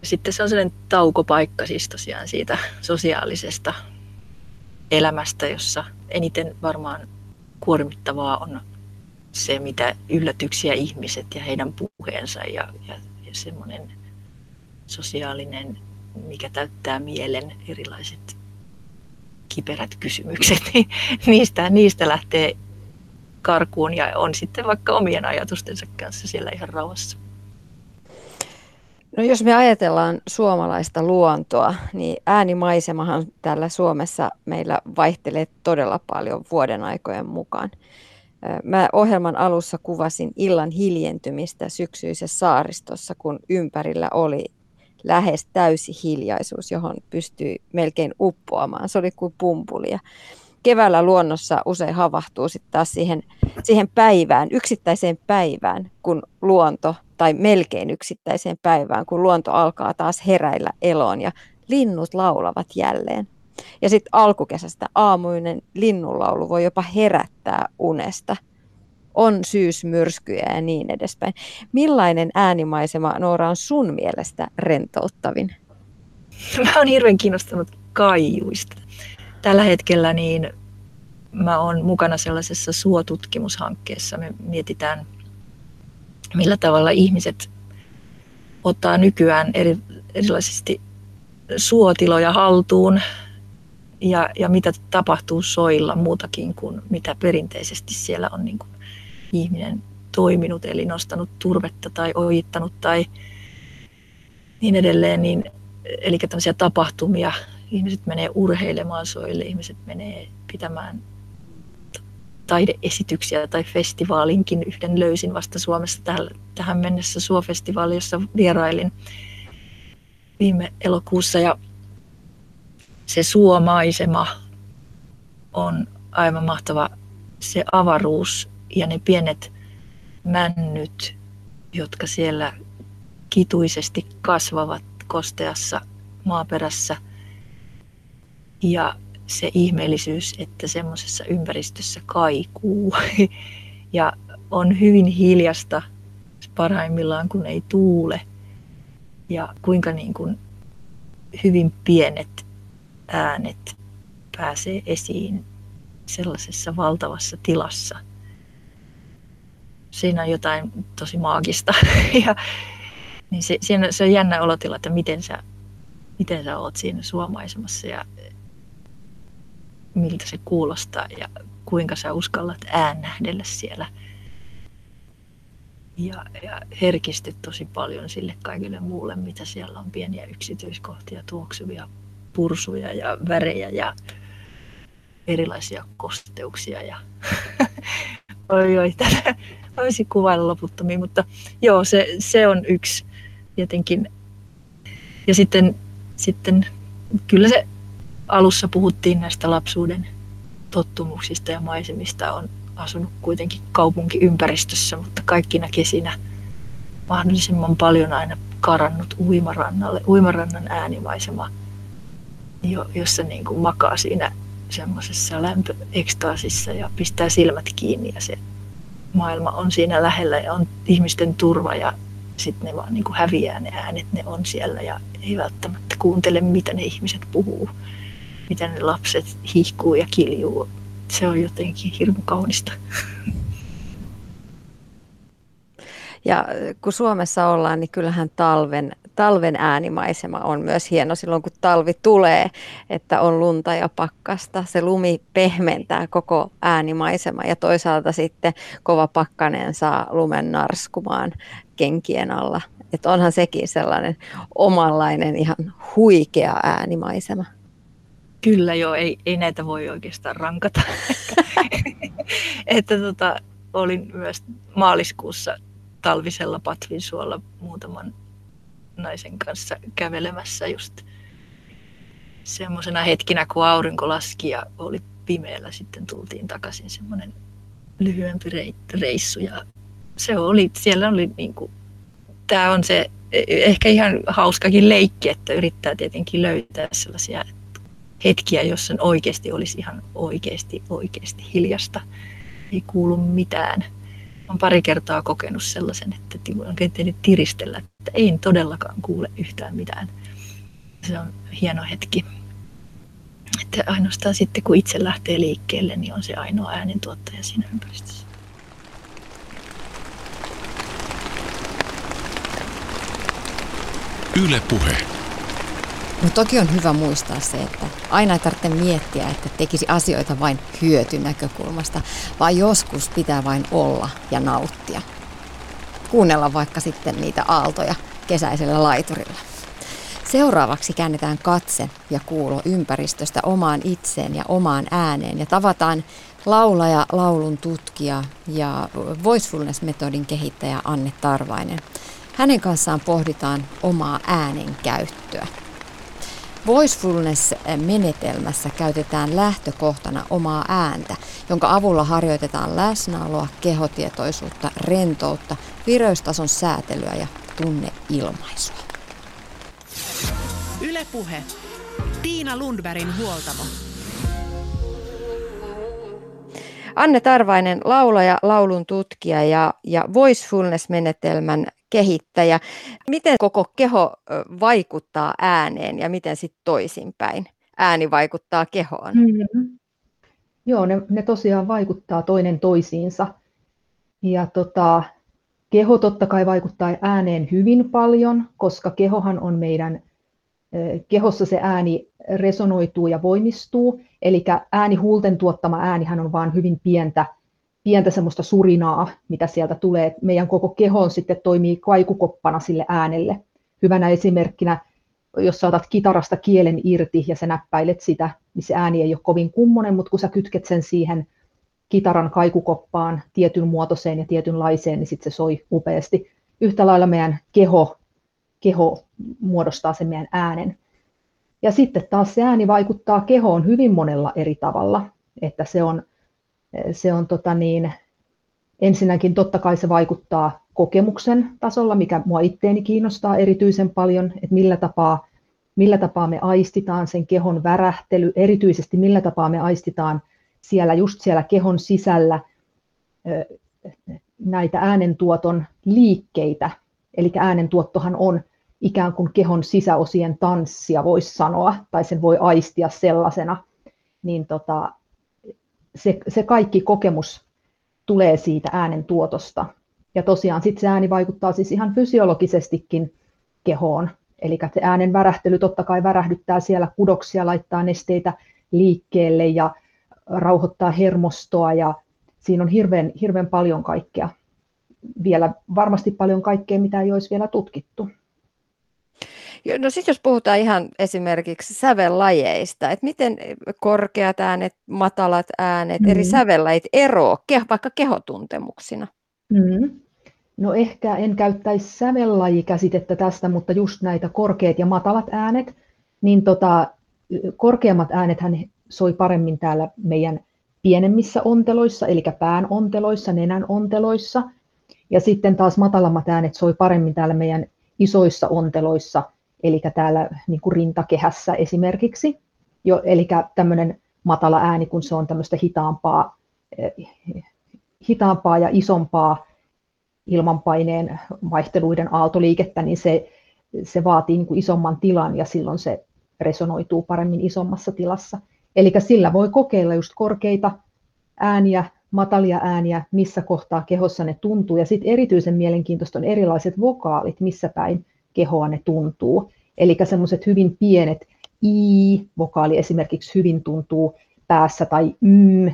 Sitten se on sellainen taukopaikka siis tosiaan siitä sosiaalisesta elämästä, jossa eniten varmaan kuormittavaa on se, mitä yllätyksiä ihmiset ja heidän puheensa ja, ja, ja semmoinen sosiaalinen, mikä täyttää mielen erilaiset kiperät kysymykset, niin niistä, niistä lähtee karkuun ja on sitten vaikka omien ajatustensa kanssa siellä ihan rauhassa. No jos me ajatellaan suomalaista luontoa, niin äänimaisemahan täällä Suomessa meillä vaihtelee todella paljon vuoden aikojen mukaan. Mä ohjelman alussa kuvasin illan hiljentymistä syksyisessä saaristossa, kun ympärillä oli lähes täysi hiljaisuus, johon pystyy melkein uppoamaan. Se oli kuin pumpulia. Keväällä luonnossa usein havahtuu sitten taas siihen, siihen päivään, yksittäiseen päivään, kun luonto, tai melkein yksittäiseen päivään, kun luonto alkaa taas heräillä eloon ja linnut laulavat jälleen. Ja sitten alkukesästä aamuinen linnunlaulu voi jopa herättää unesta – on syysmyrskyjä ja niin edespäin. Millainen äänimaisema, Noora, on sun mielestä rentouttavin? Mä oon hirveän kiinnostunut kaijuista. Tällä hetkellä niin mä oon mukana sellaisessa suotutkimushankkeessa. Me mietitään, millä tavalla ihmiset ottaa nykyään eri, erilaisesti suotiloja haltuun ja, ja mitä tapahtuu soilla muutakin kuin mitä perinteisesti siellä on niin kuin ihminen toiminut, eli nostanut turvetta tai ojittanut tai niin edelleen. Niin, eli tämmöisiä tapahtumia. Ihmiset menee urheilemaan soille, ihmiset menee pitämään taideesityksiä tai festivaalinkin yhden löysin vasta Suomessa tähän mennessä Suo-festivaali, jossa vierailin viime elokuussa. Ja se suomaisema on aivan mahtava. Se avaruus ja ne pienet männyt, jotka siellä kituisesti kasvavat kosteassa maaperässä. Ja se ihmeellisyys, että semmoisessa ympäristössä kaikuu ja on hyvin hiljasta parhaimmillaan, kun ei tuule. Ja kuinka niin kuin hyvin pienet äänet pääsee esiin sellaisessa valtavassa tilassa – siinä on jotain tosi maagista. ja, niin se, siinä, se on jännä olotila, että miten sä, miten sä oot siinä suomaisemassa ja miltä se kuulostaa ja kuinka sä uskallat äännähdellä siellä. Ja, ja herkistyt tosi paljon sille kaikille muulle, mitä siellä on pieniä yksityiskohtia, tuoksuvia pursuja ja värejä ja erilaisia kosteuksia. Ja oi, oi, tätä, voisi kuvailla loputtomiin, mutta joo, se, se on yksi tietenkin. Ja sitten, sitten kyllä se alussa puhuttiin näistä lapsuuden tottumuksista ja maisemista. On asunut kuitenkin kaupunkiympäristössä, mutta kaikkina kesinä mahdollisimman paljon aina karannut uimarannalle, uimarannan äänimaisema, jossa niin kuin makaa siinä semmoisessa lämpöekstaasissa ja pistää silmät kiinni ja se maailma on siinä lähellä ja on ihmisten turva ja sitten ne vaan niin kuin häviää ne äänet, ne on siellä ja ei välttämättä kuuntele, mitä ne ihmiset puhuu, mitä ne lapset hihkuu ja kiljuu. Se on jotenkin hirmu kaunista. Ja kun Suomessa ollaan, niin kyllähän talven, talven äänimaisema on myös hieno silloin, kun talvi tulee, että on lunta ja pakkasta. Se lumi pehmentää koko äänimaisema ja toisaalta sitten kova pakkanen saa lumen narskumaan kenkien alla. Että onhan sekin sellainen omanlainen ihan huikea äänimaisema. Kyllä joo, ei, ei näitä voi oikeastaan rankata. että tota, olin myös maaliskuussa talvisella Patvinsuolla muutaman naisen kanssa kävelemässä just semmoisena hetkinä, kun aurinko laski ja oli pimeällä, sitten tultiin takaisin semmoinen lyhyempi reissu ja se oli, siellä oli niin kuin, tämä on se ehkä ihan hauskakin leikki, että yrittää tietenkin löytää sellaisia hetkiä, jossa oikeasti olisi ihan oikeasti, oikeasti hiljasta. Ei kuulu mitään olen pari kertaa kokenut sellaisen, että on tehnyt tiristellä, että ei todellakaan kuule yhtään mitään. Se on hieno hetki. Että ainoastaan sitten, kun itse lähtee liikkeelle, niin on se ainoa äänentuottaja siinä ympäristössä. Yle puhe. No toki on hyvä muistaa se, että aina ei tarvitse miettiä, että tekisi asioita vain hyötynäkökulmasta, vaan joskus pitää vain olla ja nauttia. Kuunnella vaikka sitten niitä aaltoja kesäisellä laiturilla. Seuraavaksi käännetään katse ja kuulo ympäristöstä omaan itseen ja omaan ääneen ja tavataan laulaja, laulun tutkija ja Voicefulness-metodin kehittäjä Anne Tarvainen. Hänen kanssaan pohditaan omaa äänen käyttöä. Voicefulness-menetelmässä käytetään lähtökohtana omaa ääntä, jonka avulla harjoitetaan läsnäoloa, kehotietoisuutta, rentoutta, vireystason säätelyä ja tunneilmaisua. Ylepuhe. Tiina Lundbergin huoltamo. Anne Tarvainen, laulaja, laulun tutkija ja, ja Voicefulness-menetelmän kehittäjä. Miten koko keho vaikuttaa ääneen ja miten sitten toisinpäin ääni vaikuttaa kehoon? Mm-hmm. Joo, ne, ne tosiaan vaikuttaa toinen toisiinsa. Ja tota, keho totta kai vaikuttaa ääneen hyvin paljon, koska kehohan on meidän, kehossa se ääni resonoituu ja voimistuu. Eli ääni huulten tuottama äänihän on vain hyvin pientä pientä semmoista surinaa, mitä sieltä tulee. Meidän koko kehon sitten toimii kaikukoppana sille äänelle. Hyvänä esimerkkinä, jos saatat kitarasta kielen irti ja sä näppäilet sitä, niin se ääni ei ole kovin kummonen, mutta kun sä kytket sen siihen kitaran kaikukoppaan tietyn muotoiseen ja tietynlaiseen, niin sitten se soi upeasti. Yhtä lailla meidän keho, keho muodostaa sen meidän äänen. Ja sitten taas se ääni vaikuttaa kehoon hyvin monella eri tavalla, että se on se on tota niin, ensinnäkin totta kai se vaikuttaa kokemuksen tasolla, mikä mua itteeni kiinnostaa erityisen paljon, että millä tapaa, millä tapaa me aistitaan sen kehon värähtely, erityisesti millä tapaa me aistitaan siellä just siellä kehon sisällä näitä äänentuoton liikkeitä. Eli äänentuottohan on ikään kuin kehon sisäosien tanssia, voisi sanoa, tai sen voi aistia sellaisena. Niin tota, se, se kaikki kokemus tulee siitä äänen tuotosta. Ja tosiaan sitten se ääni vaikuttaa siis ihan fysiologisestikin kehoon. Eli se äänen värähtely totta kai värähdyttää siellä kudoksia, laittaa nesteitä liikkeelle ja rauhoittaa hermostoa ja siinä on hirveän, hirveän paljon kaikkea. Vielä varmasti paljon kaikkea, mitä ei olisi vielä tutkittu. No sitten jos puhutaan ihan esimerkiksi sävellajeista, että miten korkeat äänet, matalat äänet, mm. eri sävellajit eroavat vaikka kehotuntemuksina? Mm. No ehkä en käyttäisi sävellajikäsitettä tästä, mutta just näitä korkeat ja matalat äänet, niin tota, korkeammat hän soi paremmin täällä meidän pienemmissä onteloissa, eli pään onteloissa, nenän onteloissa. Ja sitten taas matalammat äänet soi paremmin täällä meidän isoissa onteloissa, eli täällä niin kuin rintakehässä esimerkiksi. Jo, eli tämmöinen matala ääni, kun se on tämmöistä hitaampaa, eh, hitaampaa ja isompaa ilmanpaineen vaihteluiden aaltoliikettä, niin se, se vaatii niin kuin isomman tilan ja silloin se resonoituu paremmin isommassa tilassa. Eli sillä voi kokeilla just korkeita ääniä, matalia ääniä, missä kohtaa kehossa ne tuntuu. Ja sitten erityisen mielenkiintoista on erilaiset vokaalit, missä päin kehoa ne tuntuu. Eli semmoiset hyvin pienet i-vokaali esimerkiksi hyvin tuntuu päässä tai mm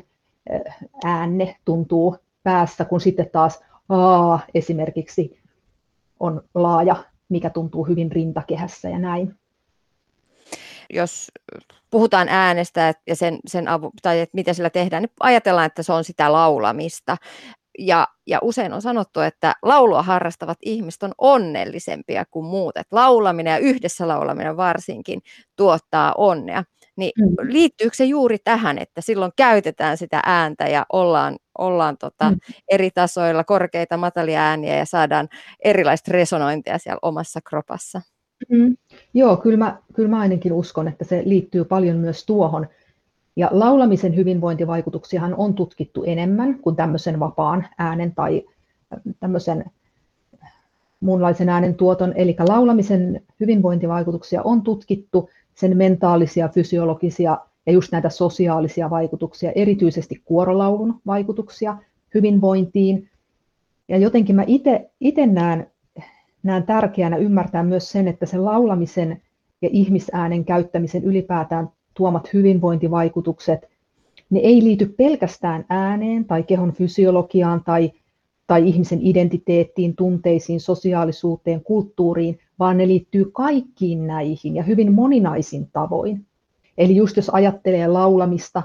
äänne tuntuu päässä, kun sitten taas a esimerkiksi on laaja, mikä tuntuu hyvin rintakehässä ja näin. Jos puhutaan äänestä ja sen, sen avu, tai että mitä sillä tehdään, niin ajatellaan, että se on sitä laulamista. Ja, ja usein on sanottu, että laulua harrastavat ihmiset on onnellisempia kuin muut. Että laulaminen ja yhdessä laulaminen varsinkin tuottaa onnea. Niin mm. liittyykö se juuri tähän, että silloin käytetään sitä ääntä ja ollaan, ollaan tota mm. eri tasoilla, korkeita, matalia ääniä ja saadaan erilaista resonointia siellä omassa kropassa? Mm. Joo, kyllä mä, kyllä mä ainakin uskon, että se liittyy paljon myös tuohon. Ja laulamisen hyvinvointivaikutuksiahan on tutkittu enemmän kuin tämmöisen vapaan äänen tai tämmöisen muunlaisen äänen tuoton. Eli laulamisen hyvinvointivaikutuksia on tutkittu, sen mentaalisia, fysiologisia ja just näitä sosiaalisia vaikutuksia, erityisesti kuorolaulun vaikutuksia hyvinvointiin. Ja jotenkin mä itse näen, näen tärkeänä ymmärtää myös sen, että se laulamisen ja ihmisäänen käyttämisen ylipäätään tuomat hyvinvointivaikutukset, ne ei liity pelkästään ääneen tai kehon fysiologiaan tai, tai ihmisen identiteettiin, tunteisiin, sosiaalisuuteen, kulttuuriin, vaan ne liittyy kaikkiin näihin ja hyvin moninaisin tavoin. Eli just jos ajattelee laulamista,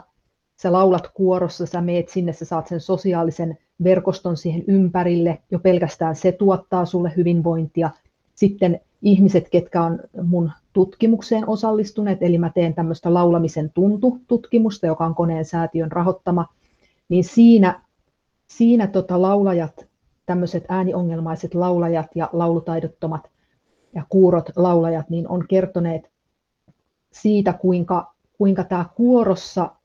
sä laulat kuorossa, sä meet sinne, sä saat sen sosiaalisen verkoston siihen ympärille, jo pelkästään se tuottaa sulle hyvinvointia. Sitten ihmiset, ketkä on mun tutkimukseen osallistuneet, eli mä teen tämmöistä laulamisen tuntu-tutkimusta, joka on koneen säätiön rahoittama, niin siinä, siinä tota laulajat, tämmöiset ääniongelmaiset laulajat ja laulutaidottomat ja kuurot laulajat, niin on kertoneet siitä, kuinka, kuinka tämä kuorossa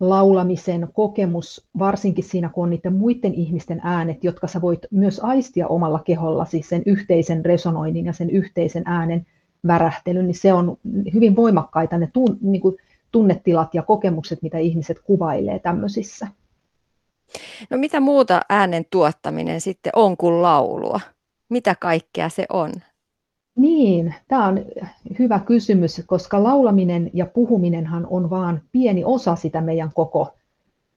laulamisen kokemus, varsinkin siinä, kun on niiden muiden ihmisten äänet, jotka sä voit myös aistia omalla kehollasi, sen yhteisen resonoinnin ja sen yhteisen äänen värähtelyn, niin se on hyvin voimakkaita ne tun, niin kuin tunnetilat ja kokemukset, mitä ihmiset kuvailee tämmöisissä. No mitä muuta äänen tuottaminen sitten on kuin laulua? Mitä kaikkea se on? Niin, tämä on hyvä kysymys, koska laulaminen ja puhuminenhan on vain pieni osa sitä meidän koko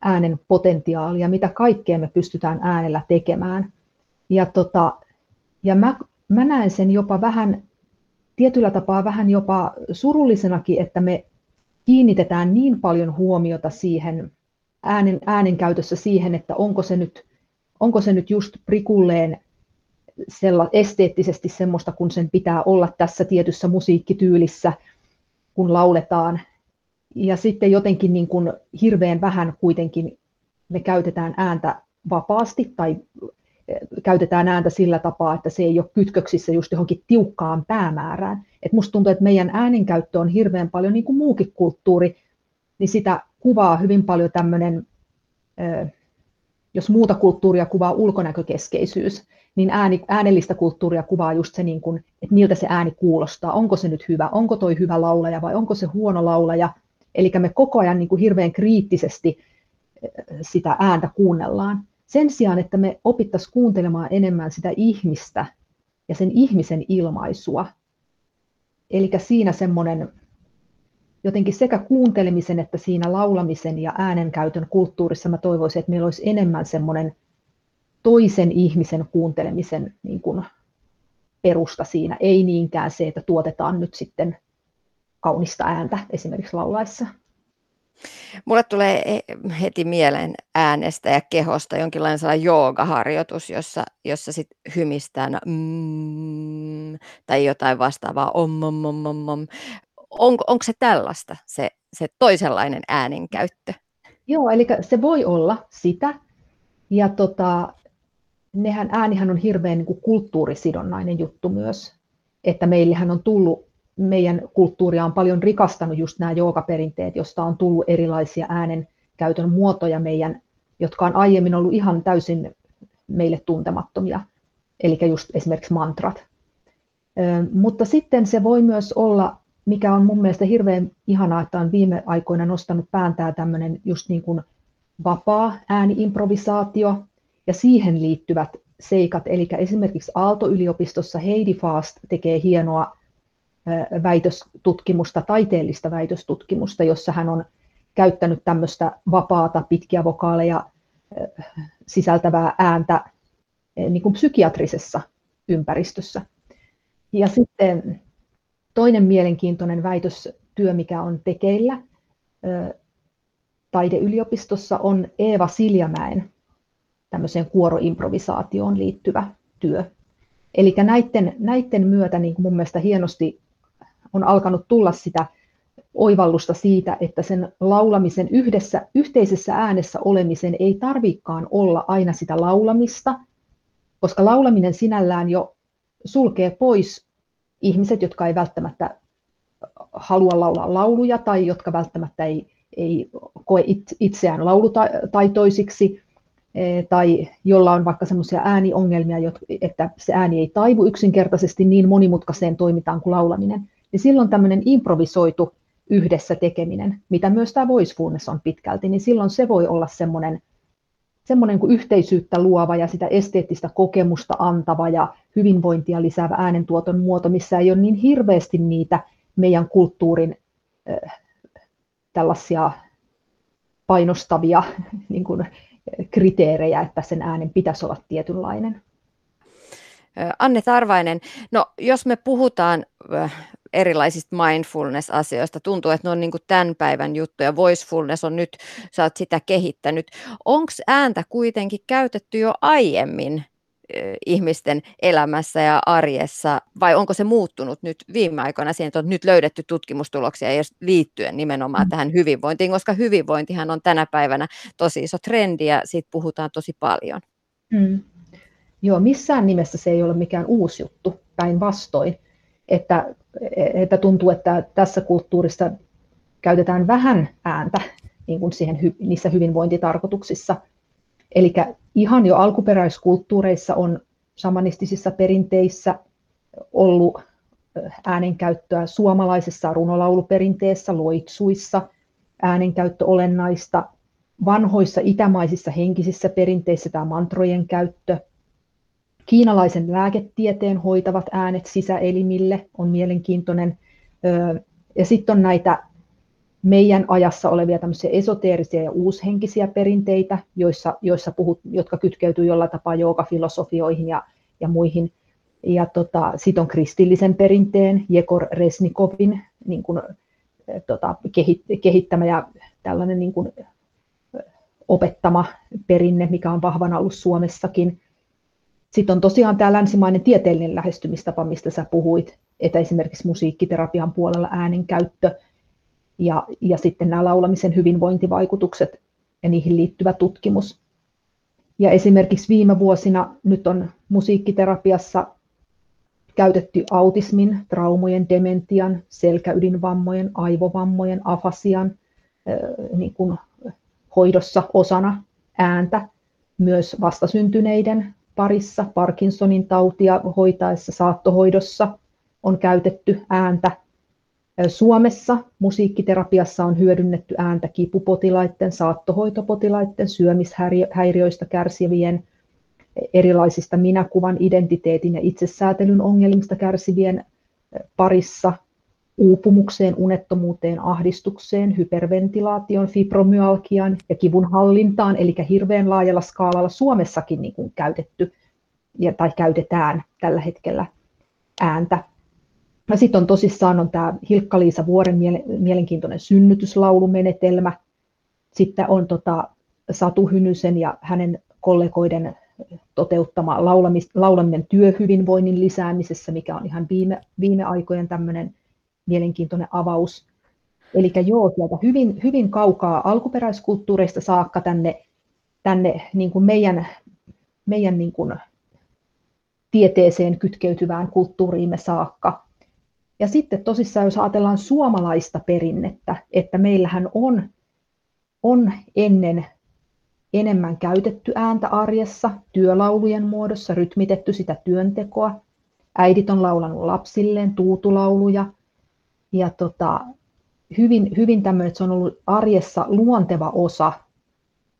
äänen potentiaalia, mitä kaikkea me pystytään äänellä tekemään. Ja, tota, ja mä, mä näen sen jopa vähän, tietyllä tapaa vähän jopa surullisenakin, että me kiinnitetään niin paljon huomiota siihen äänen, äänen käytössä siihen, että onko se nyt, onko se nyt just prikulleen sella, esteettisesti semmoista, kun sen pitää olla tässä tietyssä musiikkityylissä, kun lauletaan. Ja sitten jotenkin niin kuin hirveän vähän kuitenkin me käytetään ääntä vapaasti tai eh, käytetään ääntä sillä tapaa, että se ei ole kytköksissä just johonkin tiukkaan päämäärään. Et musta tuntuu, että meidän äänenkäyttö on hirveän paljon niin kuin muukin kulttuuri, niin sitä kuvaa hyvin paljon tämmöinen, eh, jos muuta kulttuuria kuvaa ulkonäkökeskeisyys, niin ääni, äänellistä kulttuuria kuvaa just se, niin kuin, että miltä se ääni kuulostaa, onko se nyt hyvä, onko toi hyvä laulaja vai onko se huono laulaja. Eli me koko ajan niin kuin hirveän kriittisesti eh, sitä ääntä kuunnellaan. Sen sijaan, että me opittaisiin kuuntelemaan enemmän sitä ihmistä ja sen ihmisen ilmaisua. Eli siinä semmoinen jotenkin sekä kuuntelemisen että siinä laulamisen ja äänenkäytön kulttuurissa mä toivoisin, että meillä olisi enemmän semmoinen toisen ihmisen kuuntelemisen niin kuin perusta siinä, ei niinkään se, että tuotetaan nyt sitten kaunista ääntä esimerkiksi laulaessa. Mulle tulee heti mieleen äänestä ja kehosta jonkinlainen sellainen joogaharjoitus, jossa, jossa sit hymistään mm, tai jotain vastaavaa om, om, om, om, om. Onko, onko se tällaista, se, se toisenlainen äänenkäyttö? Joo, eli se voi olla sitä. Ja tota, nehän, äänihän on hirveän niin kuin kulttuurisidonnainen juttu myös. Että meillähän on tullut, meidän kulttuuria on paljon rikastanut just nämä joogaperinteet, josta on tullut erilaisia äänen käytön muotoja meidän, jotka on aiemmin ollut ihan täysin meille tuntemattomia. Eli just esimerkiksi mantrat. Mutta sitten se voi myös olla, mikä on mun mielestä hirveän ihanaa, että on viime aikoina nostanut pääntää tämmöinen just niin kuin vapaa ääniimprovisaatio ja siihen liittyvät seikat. Eli esimerkiksi Aalto-yliopistossa Heidi Fast tekee hienoa väitöstutkimusta, taiteellista väitöstutkimusta, jossa hän on käyttänyt tämmöistä vapaata pitkiä vokaaleja sisältävää ääntä niin kuin psykiatrisessa ympäristössä. Ja sitten toinen mielenkiintoinen väitöstyö, mikä on tekeillä taideyliopistossa, on Eeva Siljamäen tämmöiseen kuoroimprovisaatioon liittyvä työ. Eli näiden, näiden myötä niin mun mielestä hienosti on alkanut tulla sitä oivallusta siitä, että sen laulamisen yhdessä, yhteisessä äänessä olemisen ei tarvikaan olla aina sitä laulamista, koska laulaminen sinällään jo sulkee pois ihmiset, jotka ei välttämättä halua laulaa lauluja tai jotka välttämättä ei, ei koe itseään laulutaitoisiksi e, tai jolla on vaikka semmoisia ääniongelmia, että se ääni ei taivu yksinkertaisesti niin monimutkaiseen toimintaan kuin laulaminen, niin silloin tämmöinen improvisoitu yhdessä tekeminen, mitä myös tämä voicefulness on pitkälti, niin silloin se voi olla semmoinen semmoinen kuin yhteisyyttä luova ja sitä esteettistä kokemusta antava ja hyvinvointia lisäävä äänentuoton muoto, missä ei ole niin hirveästi niitä meidän kulttuurin äh, tällaisia painostavia niin kuin, kriteerejä, että sen äänen pitäisi olla tietynlainen. Anne Tarvainen, no jos me puhutaan erilaisista mindfulness-asioista. Tuntuu, että ne on niin kuin tämän päivän juttuja. Voicefulness on nyt, sä oot sitä kehittänyt. Onko ääntä kuitenkin käytetty jo aiemmin ihmisten elämässä ja arjessa, vai onko se muuttunut nyt viime aikoina siihen, että on nyt löydetty tutkimustuloksia liittyen nimenomaan mm. tähän hyvinvointiin, koska hyvinvointihan on tänä päivänä tosi iso trendi ja siitä puhutaan tosi paljon. Mm. Joo, missään nimessä se ei ole mikään uusi juttu, päinvastoin että, että tuntuu, että tässä kulttuurissa käytetään vähän ääntä niin kuin siihen, niissä hyvinvointitarkoituksissa. Eli ihan jo alkuperäiskulttuureissa on shamanistisissa perinteissä ollut äänenkäyttöä suomalaisessa runolauluperinteessä, loitsuissa, äänenkäyttö olennaista, vanhoissa itämaisissa henkisissä perinteissä tämä mantrojen käyttö, Kiinalaisen lääketieteen hoitavat äänet sisäelimille on mielenkiintoinen. Ja sitten on näitä meidän ajassa olevia tämmöisiä esoteerisia ja uushenkisiä perinteitä, joissa, joissa puhut, jotka kytkeytyy jollain tapaa joogafilosofioihin ja, ja muihin. Ja tota, sitten on kristillisen perinteen, Jekor Resnikovin niin kun, tota, kehit, kehittämä ja tällainen niin kun, opettama perinne, mikä on vahvana ollut Suomessakin. Sitten on tosiaan tämä länsimainen tieteellinen lähestymistapa, mistä sä puhuit, että esimerkiksi musiikkiterapian puolella äänen käyttö ja, ja sitten nämä laulamisen hyvinvointivaikutukset ja niihin liittyvä tutkimus. Ja esimerkiksi viime vuosina nyt on musiikkiterapiassa käytetty autismin, traumojen, dementian, selkäydinvammojen, aivovammojen, afasian niin kuin hoidossa osana ääntä, myös vastasyntyneiden parissa Parkinsonin tautia hoitaessa saattohoidossa on käytetty ääntä. Suomessa musiikkiterapiassa on hyödynnetty ääntä kipupotilaiden, saattohoitopotilaiden, syömishäiriöistä kärsivien, erilaisista minäkuvan, identiteetin ja itsesäätelyn ongelmista kärsivien parissa – uupumukseen, unettomuuteen, ahdistukseen, hyperventilaation, fibromyalgiaan ja kivun hallintaan, eli hirveän laajalla skaalalla Suomessakin niin kuin käytetty ja, tai käytetään tällä hetkellä ääntä. Sitten on tosissaan on tämä Hilkka-Liisa Vuoren mielenkiintoinen synnytyslaulumenetelmä. Sitten on tota Satu Hynysen ja hänen kollegoiden toteuttama laulaminen työhyvinvoinnin lisäämisessä, mikä on ihan viime, viime aikojen tämmöinen mielenkiintoinen avaus. Eli joo, sieltä hyvin, hyvin kaukaa alkuperäiskulttuureista saakka tänne, tänne niin kuin meidän, meidän niin kuin tieteeseen kytkeytyvään kulttuuriimme saakka. Ja sitten tosissaan, jos ajatellaan suomalaista perinnettä, että meillähän on, on ennen enemmän käytetty ääntä arjessa, työlaulujen muodossa, rytmitetty sitä työntekoa. Äidit on laulanut lapsilleen tuutulauluja. Ja tota, hyvin, hyvin tämmöinen, että se on ollut arjessa luonteva osa,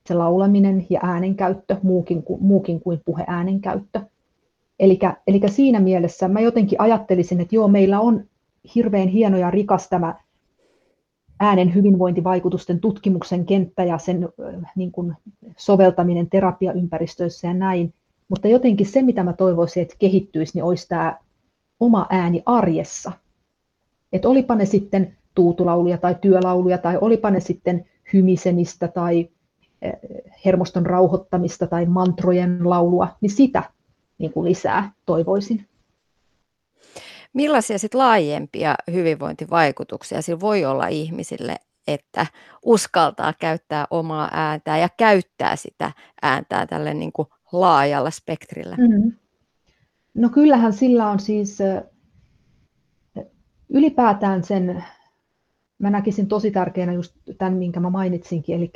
se laulaminen ja äänenkäyttö, muukin, muukin kuin puheäänenkäyttö. Eli siinä mielessä mä jotenkin ajattelisin, että joo, meillä on hirveän hieno ja rikas tämä äänen hyvinvointivaikutusten tutkimuksen kenttä ja sen niin kuin soveltaminen terapiaympäristöissä ja näin. Mutta jotenkin se, mitä mä toivoisin, että kehittyisi, niin olisi tämä oma ääni arjessa. Että olipa ne sitten tuutulauluja tai työlauluja tai olipa ne sitten hymisemistä tai hermoston rauhoittamista tai mantrojen laulua, niin sitä niin kuin lisää toivoisin. Millaisia sit laajempia hyvinvointivaikutuksia sillä voi olla ihmisille, että uskaltaa käyttää omaa ääntää ja käyttää sitä ääntää tälle niin kuin laajalla spektrillä? Mm. No kyllähän sillä on siis ylipäätään sen, mä näkisin tosi tärkeänä just tämän, minkä mä mainitsinkin, eli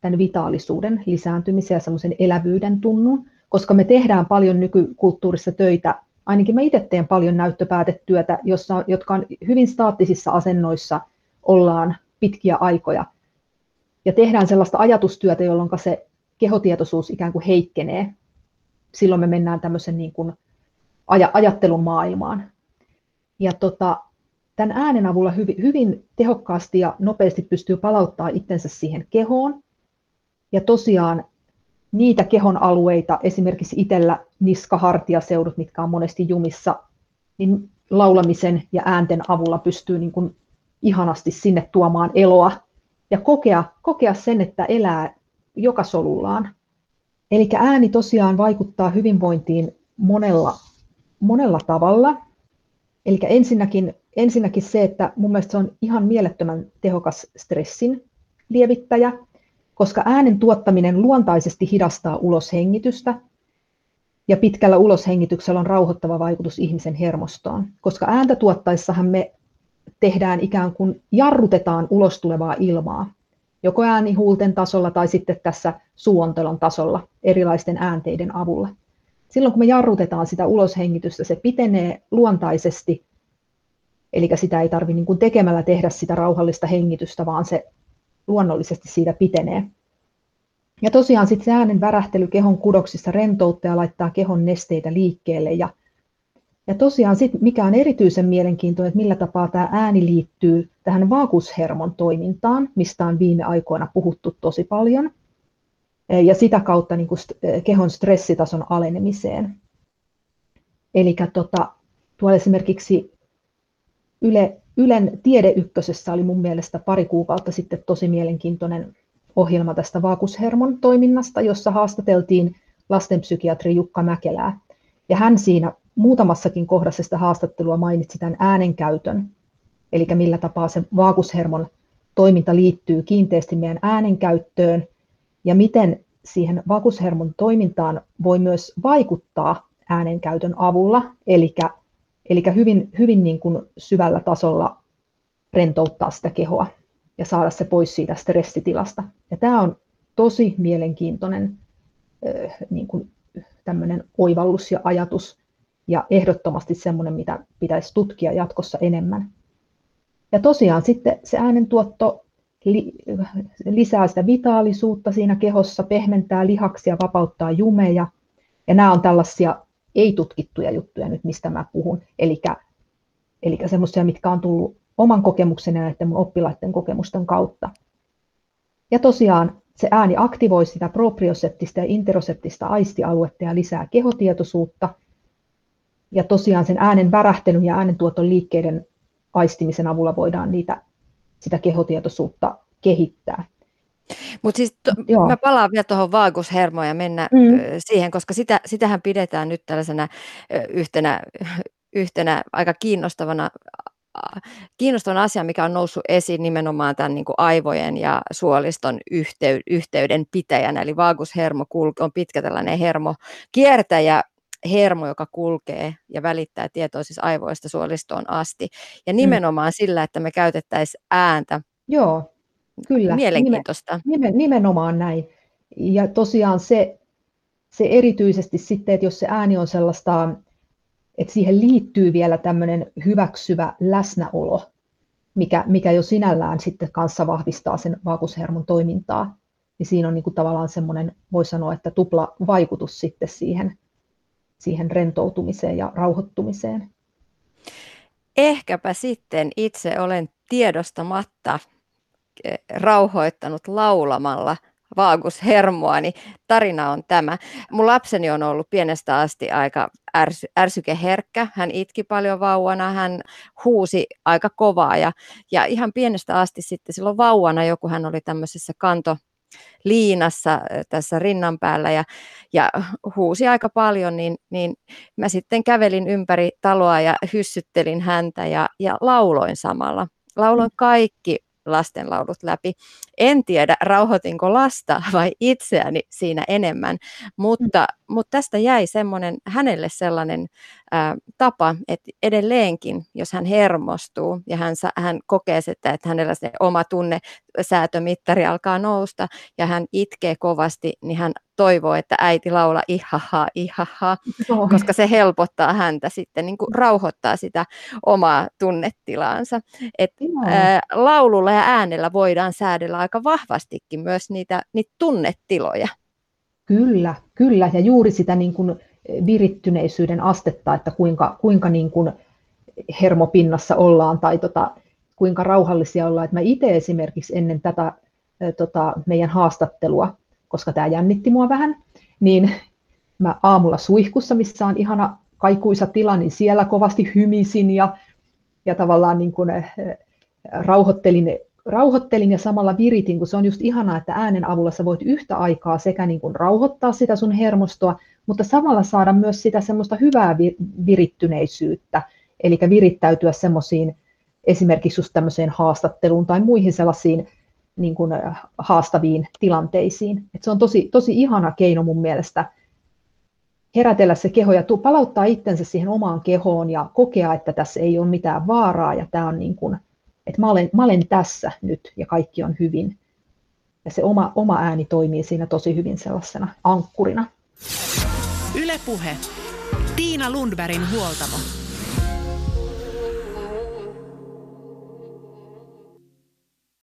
tämän vitaalisuuden lisääntymisen ja semmoisen elävyyden tunnun, koska me tehdään paljon nykykulttuurissa töitä ainakin mä itse teen paljon näyttöpäätetyötä, jossa, jotka on hyvin staattisissa asennoissa, ollaan pitkiä aikoja. Ja tehdään sellaista ajatustyötä, jolloin se kehotietoisuus ikään kuin heikkenee. Silloin me mennään tämmöisen niin kuin aj- ajattelun maailmaan. Ja tota, tämän äänen avulla hyvin, hyvin tehokkaasti ja nopeasti pystyy palauttaa itsensä siihen kehoon. Ja tosiaan niitä kehon alueita, esimerkiksi itsellä niska-hartiaseudut, mitkä on monesti jumissa, niin laulamisen ja äänten avulla pystyy niin kuin ihanasti sinne tuomaan eloa ja kokea, kokea sen, että elää joka solullaan. Eli ääni tosiaan vaikuttaa hyvinvointiin monella, monella tavalla. Eli ensinnäkin, ensinnäkin se, että mun mielestä se on ihan mielettömän tehokas stressin lievittäjä koska äänen tuottaminen luontaisesti hidastaa uloshengitystä ja pitkällä uloshengityksellä on rauhoittava vaikutus ihmisen hermostoon, koska ääntä tuottaessahan me tehdään ikään kuin jarrutetaan ulos tulevaa ilmaa, joko äänihuulten tasolla tai sitten tässä suontelon tasolla erilaisten äänteiden avulla. Silloin kun me jarrutetaan sitä uloshengitystä, se pitenee luontaisesti, eli sitä ei tarvitse niin tekemällä tehdä sitä rauhallista hengitystä, vaan se luonnollisesti siitä pitenee. Ja tosiaan sitten se äänen värähtely kehon kudoksissa rentouttaa ja laittaa kehon nesteitä liikkeelle. Ja, ja tosiaan sitten mikä on erityisen mielenkiintoinen, että millä tapaa tämä ääni liittyy tähän vaakushermon toimintaan, mistä on viime aikoina puhuttu tosi paljon. Ja sitä kautta niin kuin kehon stressitason alenemiseen. Eli tota, tuolla esimerkiksi Yle Ylen Tiedeykkösessä oli mun mielestä pari kuukautta sitten tosi mielenkiintoinen ohjelma tästä vaakushermon toiminnasta, jossa haastateltiin lastenpsykiatri Jukka Mäkelää. Ja hän siinä muutamassakin kohdassa sitä haastattelua mainitsi tämän äänenkäytön, eli millä tapaa se vaakushermon toiminta liittyy kiinteästi meidän äänenkäyttöön ja miten siihen vaakushermon toimintaan voi myös vaikuttaa äänenkäytön avulla, eli Eli hyvin, hyvin niin kuin syvällä tasolla rentouttaa sitä kehoa ja saada se pois siitä stressitilasta. Ja tämä on tosi mielenkiintoinen niin kuin tämmöinen oivallus ja ajatus ja ehdottomasti semmoinen, mitä pitäisi tutkia jatkossa enemmän. Ja tosiaan sitten se äänentuotto lisää sitä vitaalisuutta siinä kehossa, pehmentää lihaksia, vapauttaa jumeja. Ja nämä on tällaisia ei-tutkittuja juttuja nyt, mistä mä puhun. Eli, semmoisia, mitkä on tullut oman kokemuksen ja näiden mun oppilaiden kokemusten kautta. Ja tosiaan se ääni aktivoi sitä proprioseptista ja interoseptista aistialuetta ja lisää kehotietoisuutta. Ja tosiaan sen äänen värähtelyn ja äänentuoton liikkeiden aistimisen avulla voidaan niitä, sitä kehotietoisuutta kehittää. Mutta siis to, mä palaan vielä tuohon vaagushermoon ja mennä mm. siihen, koska sitä, sitähän pidetään nyt tällaisena yhtenä, yhtenä aika kiinnostavana kiinnostavan asian, mikä on noussut esiin nimenomaan tämän niin kuin aivojen ja suoliston yhteyden pitäjänä. Eli vaagushermo on pitkä tällainen hermokiertäjä, hermo, joka kulkee ja välittää tietoa siis aivoista suolistoon asti. Ja mm. nimenomaan mm. sillä, että me käytettäisiin ääntä. Joo, kyllä. Mielenkiintoista. Nimen, nimenomaan näin. Ja tosiaan se, se erityisesti sitten, että jos se ääni on sellaista, että siihen liittyy vielä tämmöinen hyväksyvä läsnäolo, mikä, mikä jo sinällään sitten kanssa vahvistaa sen vaakushermon toimintaa, niin siinä on niin kuin tavallaan semmoinen, voi sanoa, että tupla vaikutus sitten siihen, siihen rentoutumiseen ja rauhoittumiseen. Ehkäpä sitten itse olen tiedostamatta eh, rauhoittanut laulamalla vaagushermoa, niin tarina on tämä. Mun lapseni on ollut pienestä asti aika ärsy, ärsykeherkkä. Hän itki paljon vauvana, hän huusi aika kovaa ja, ja ihan pienestä asti sitten silloin vauvana joku hän oli tämmöisessä kanto, liinassa tässä rinnan päällä ja, ja huusi aika paljon, niin, niin mä sitten kävelin ympäri taloa ja hyssyttelin häntä ja, ja lauloin samalla. Lauloin kaikki lastenlaulut läpi. En tiedä, rauhoitinko lasta vai itseäni siinä enemmän, mutta, mutta tästä jäi semmoinen, hänelle sellainen ää, tapa, että edelleenkin, jos hän hermostuu ja hän, hän kokee, että, että hänellä se oma tunne, säätömittari alkaa nousta ja hän itkee kovasti, niin hän toivoo, että äiti laula ihaha, ihaha, koska se helpottaa häntä sitten, niin kuin rauhoittaa sitä omaa tunnetilaansa. Et, ää, laululla ja äänellä voidaan säädellä aika vahvastikin myös niitä, niitä tunnetiloja. Kyllä, kyllä, ja juuri sitä niin kuin virittyneisyyden astetta, että kuinka, kuinka niin kuin hermopinnassa ollaan tai tota, kuinka rauhallisia ollaan. Että mä itse esimerkiksi ennen tätä tota, meidän haastattelua, koska tämä jännitti mua vähän, niin mä aamulla suihkussa, missä on ihana kaikuisa tila, niin siellä kovasti hymisin ja, ja tavallaan niin kuin, rauhoittelin rauhoittelin ja samalla viritin, kun se on just ihanaa, että äänen avulla sä voit yhtä aikaa sekä niin kuin rauhoittaa sitä sun hermostoa, mutta samalla saada myös sitä semmoista hyvää virittyneisyyttä, eli virittäytyä semmoisiin esimerkiksi just tämmöiseen haastatteluun tai muihin sellaisiin niin kuin äh, haastaviin tilanteisiin. Et se on tosi, tosi ihana keino mun mielestä herätellä se keho ja palauttaa itsensä siihen omaan kehoon ja kokea, että tässä ei ole mitään vaaraa ja tämä on niin kuin, että mä olen, mä olen tässä nyt ja kaikki on hyvin. Ja se oma, oma ääni toimii siinä tosi hyvin sellaisena ankkurina. Ylepuhe. Tiina Lundbergin huoltamo.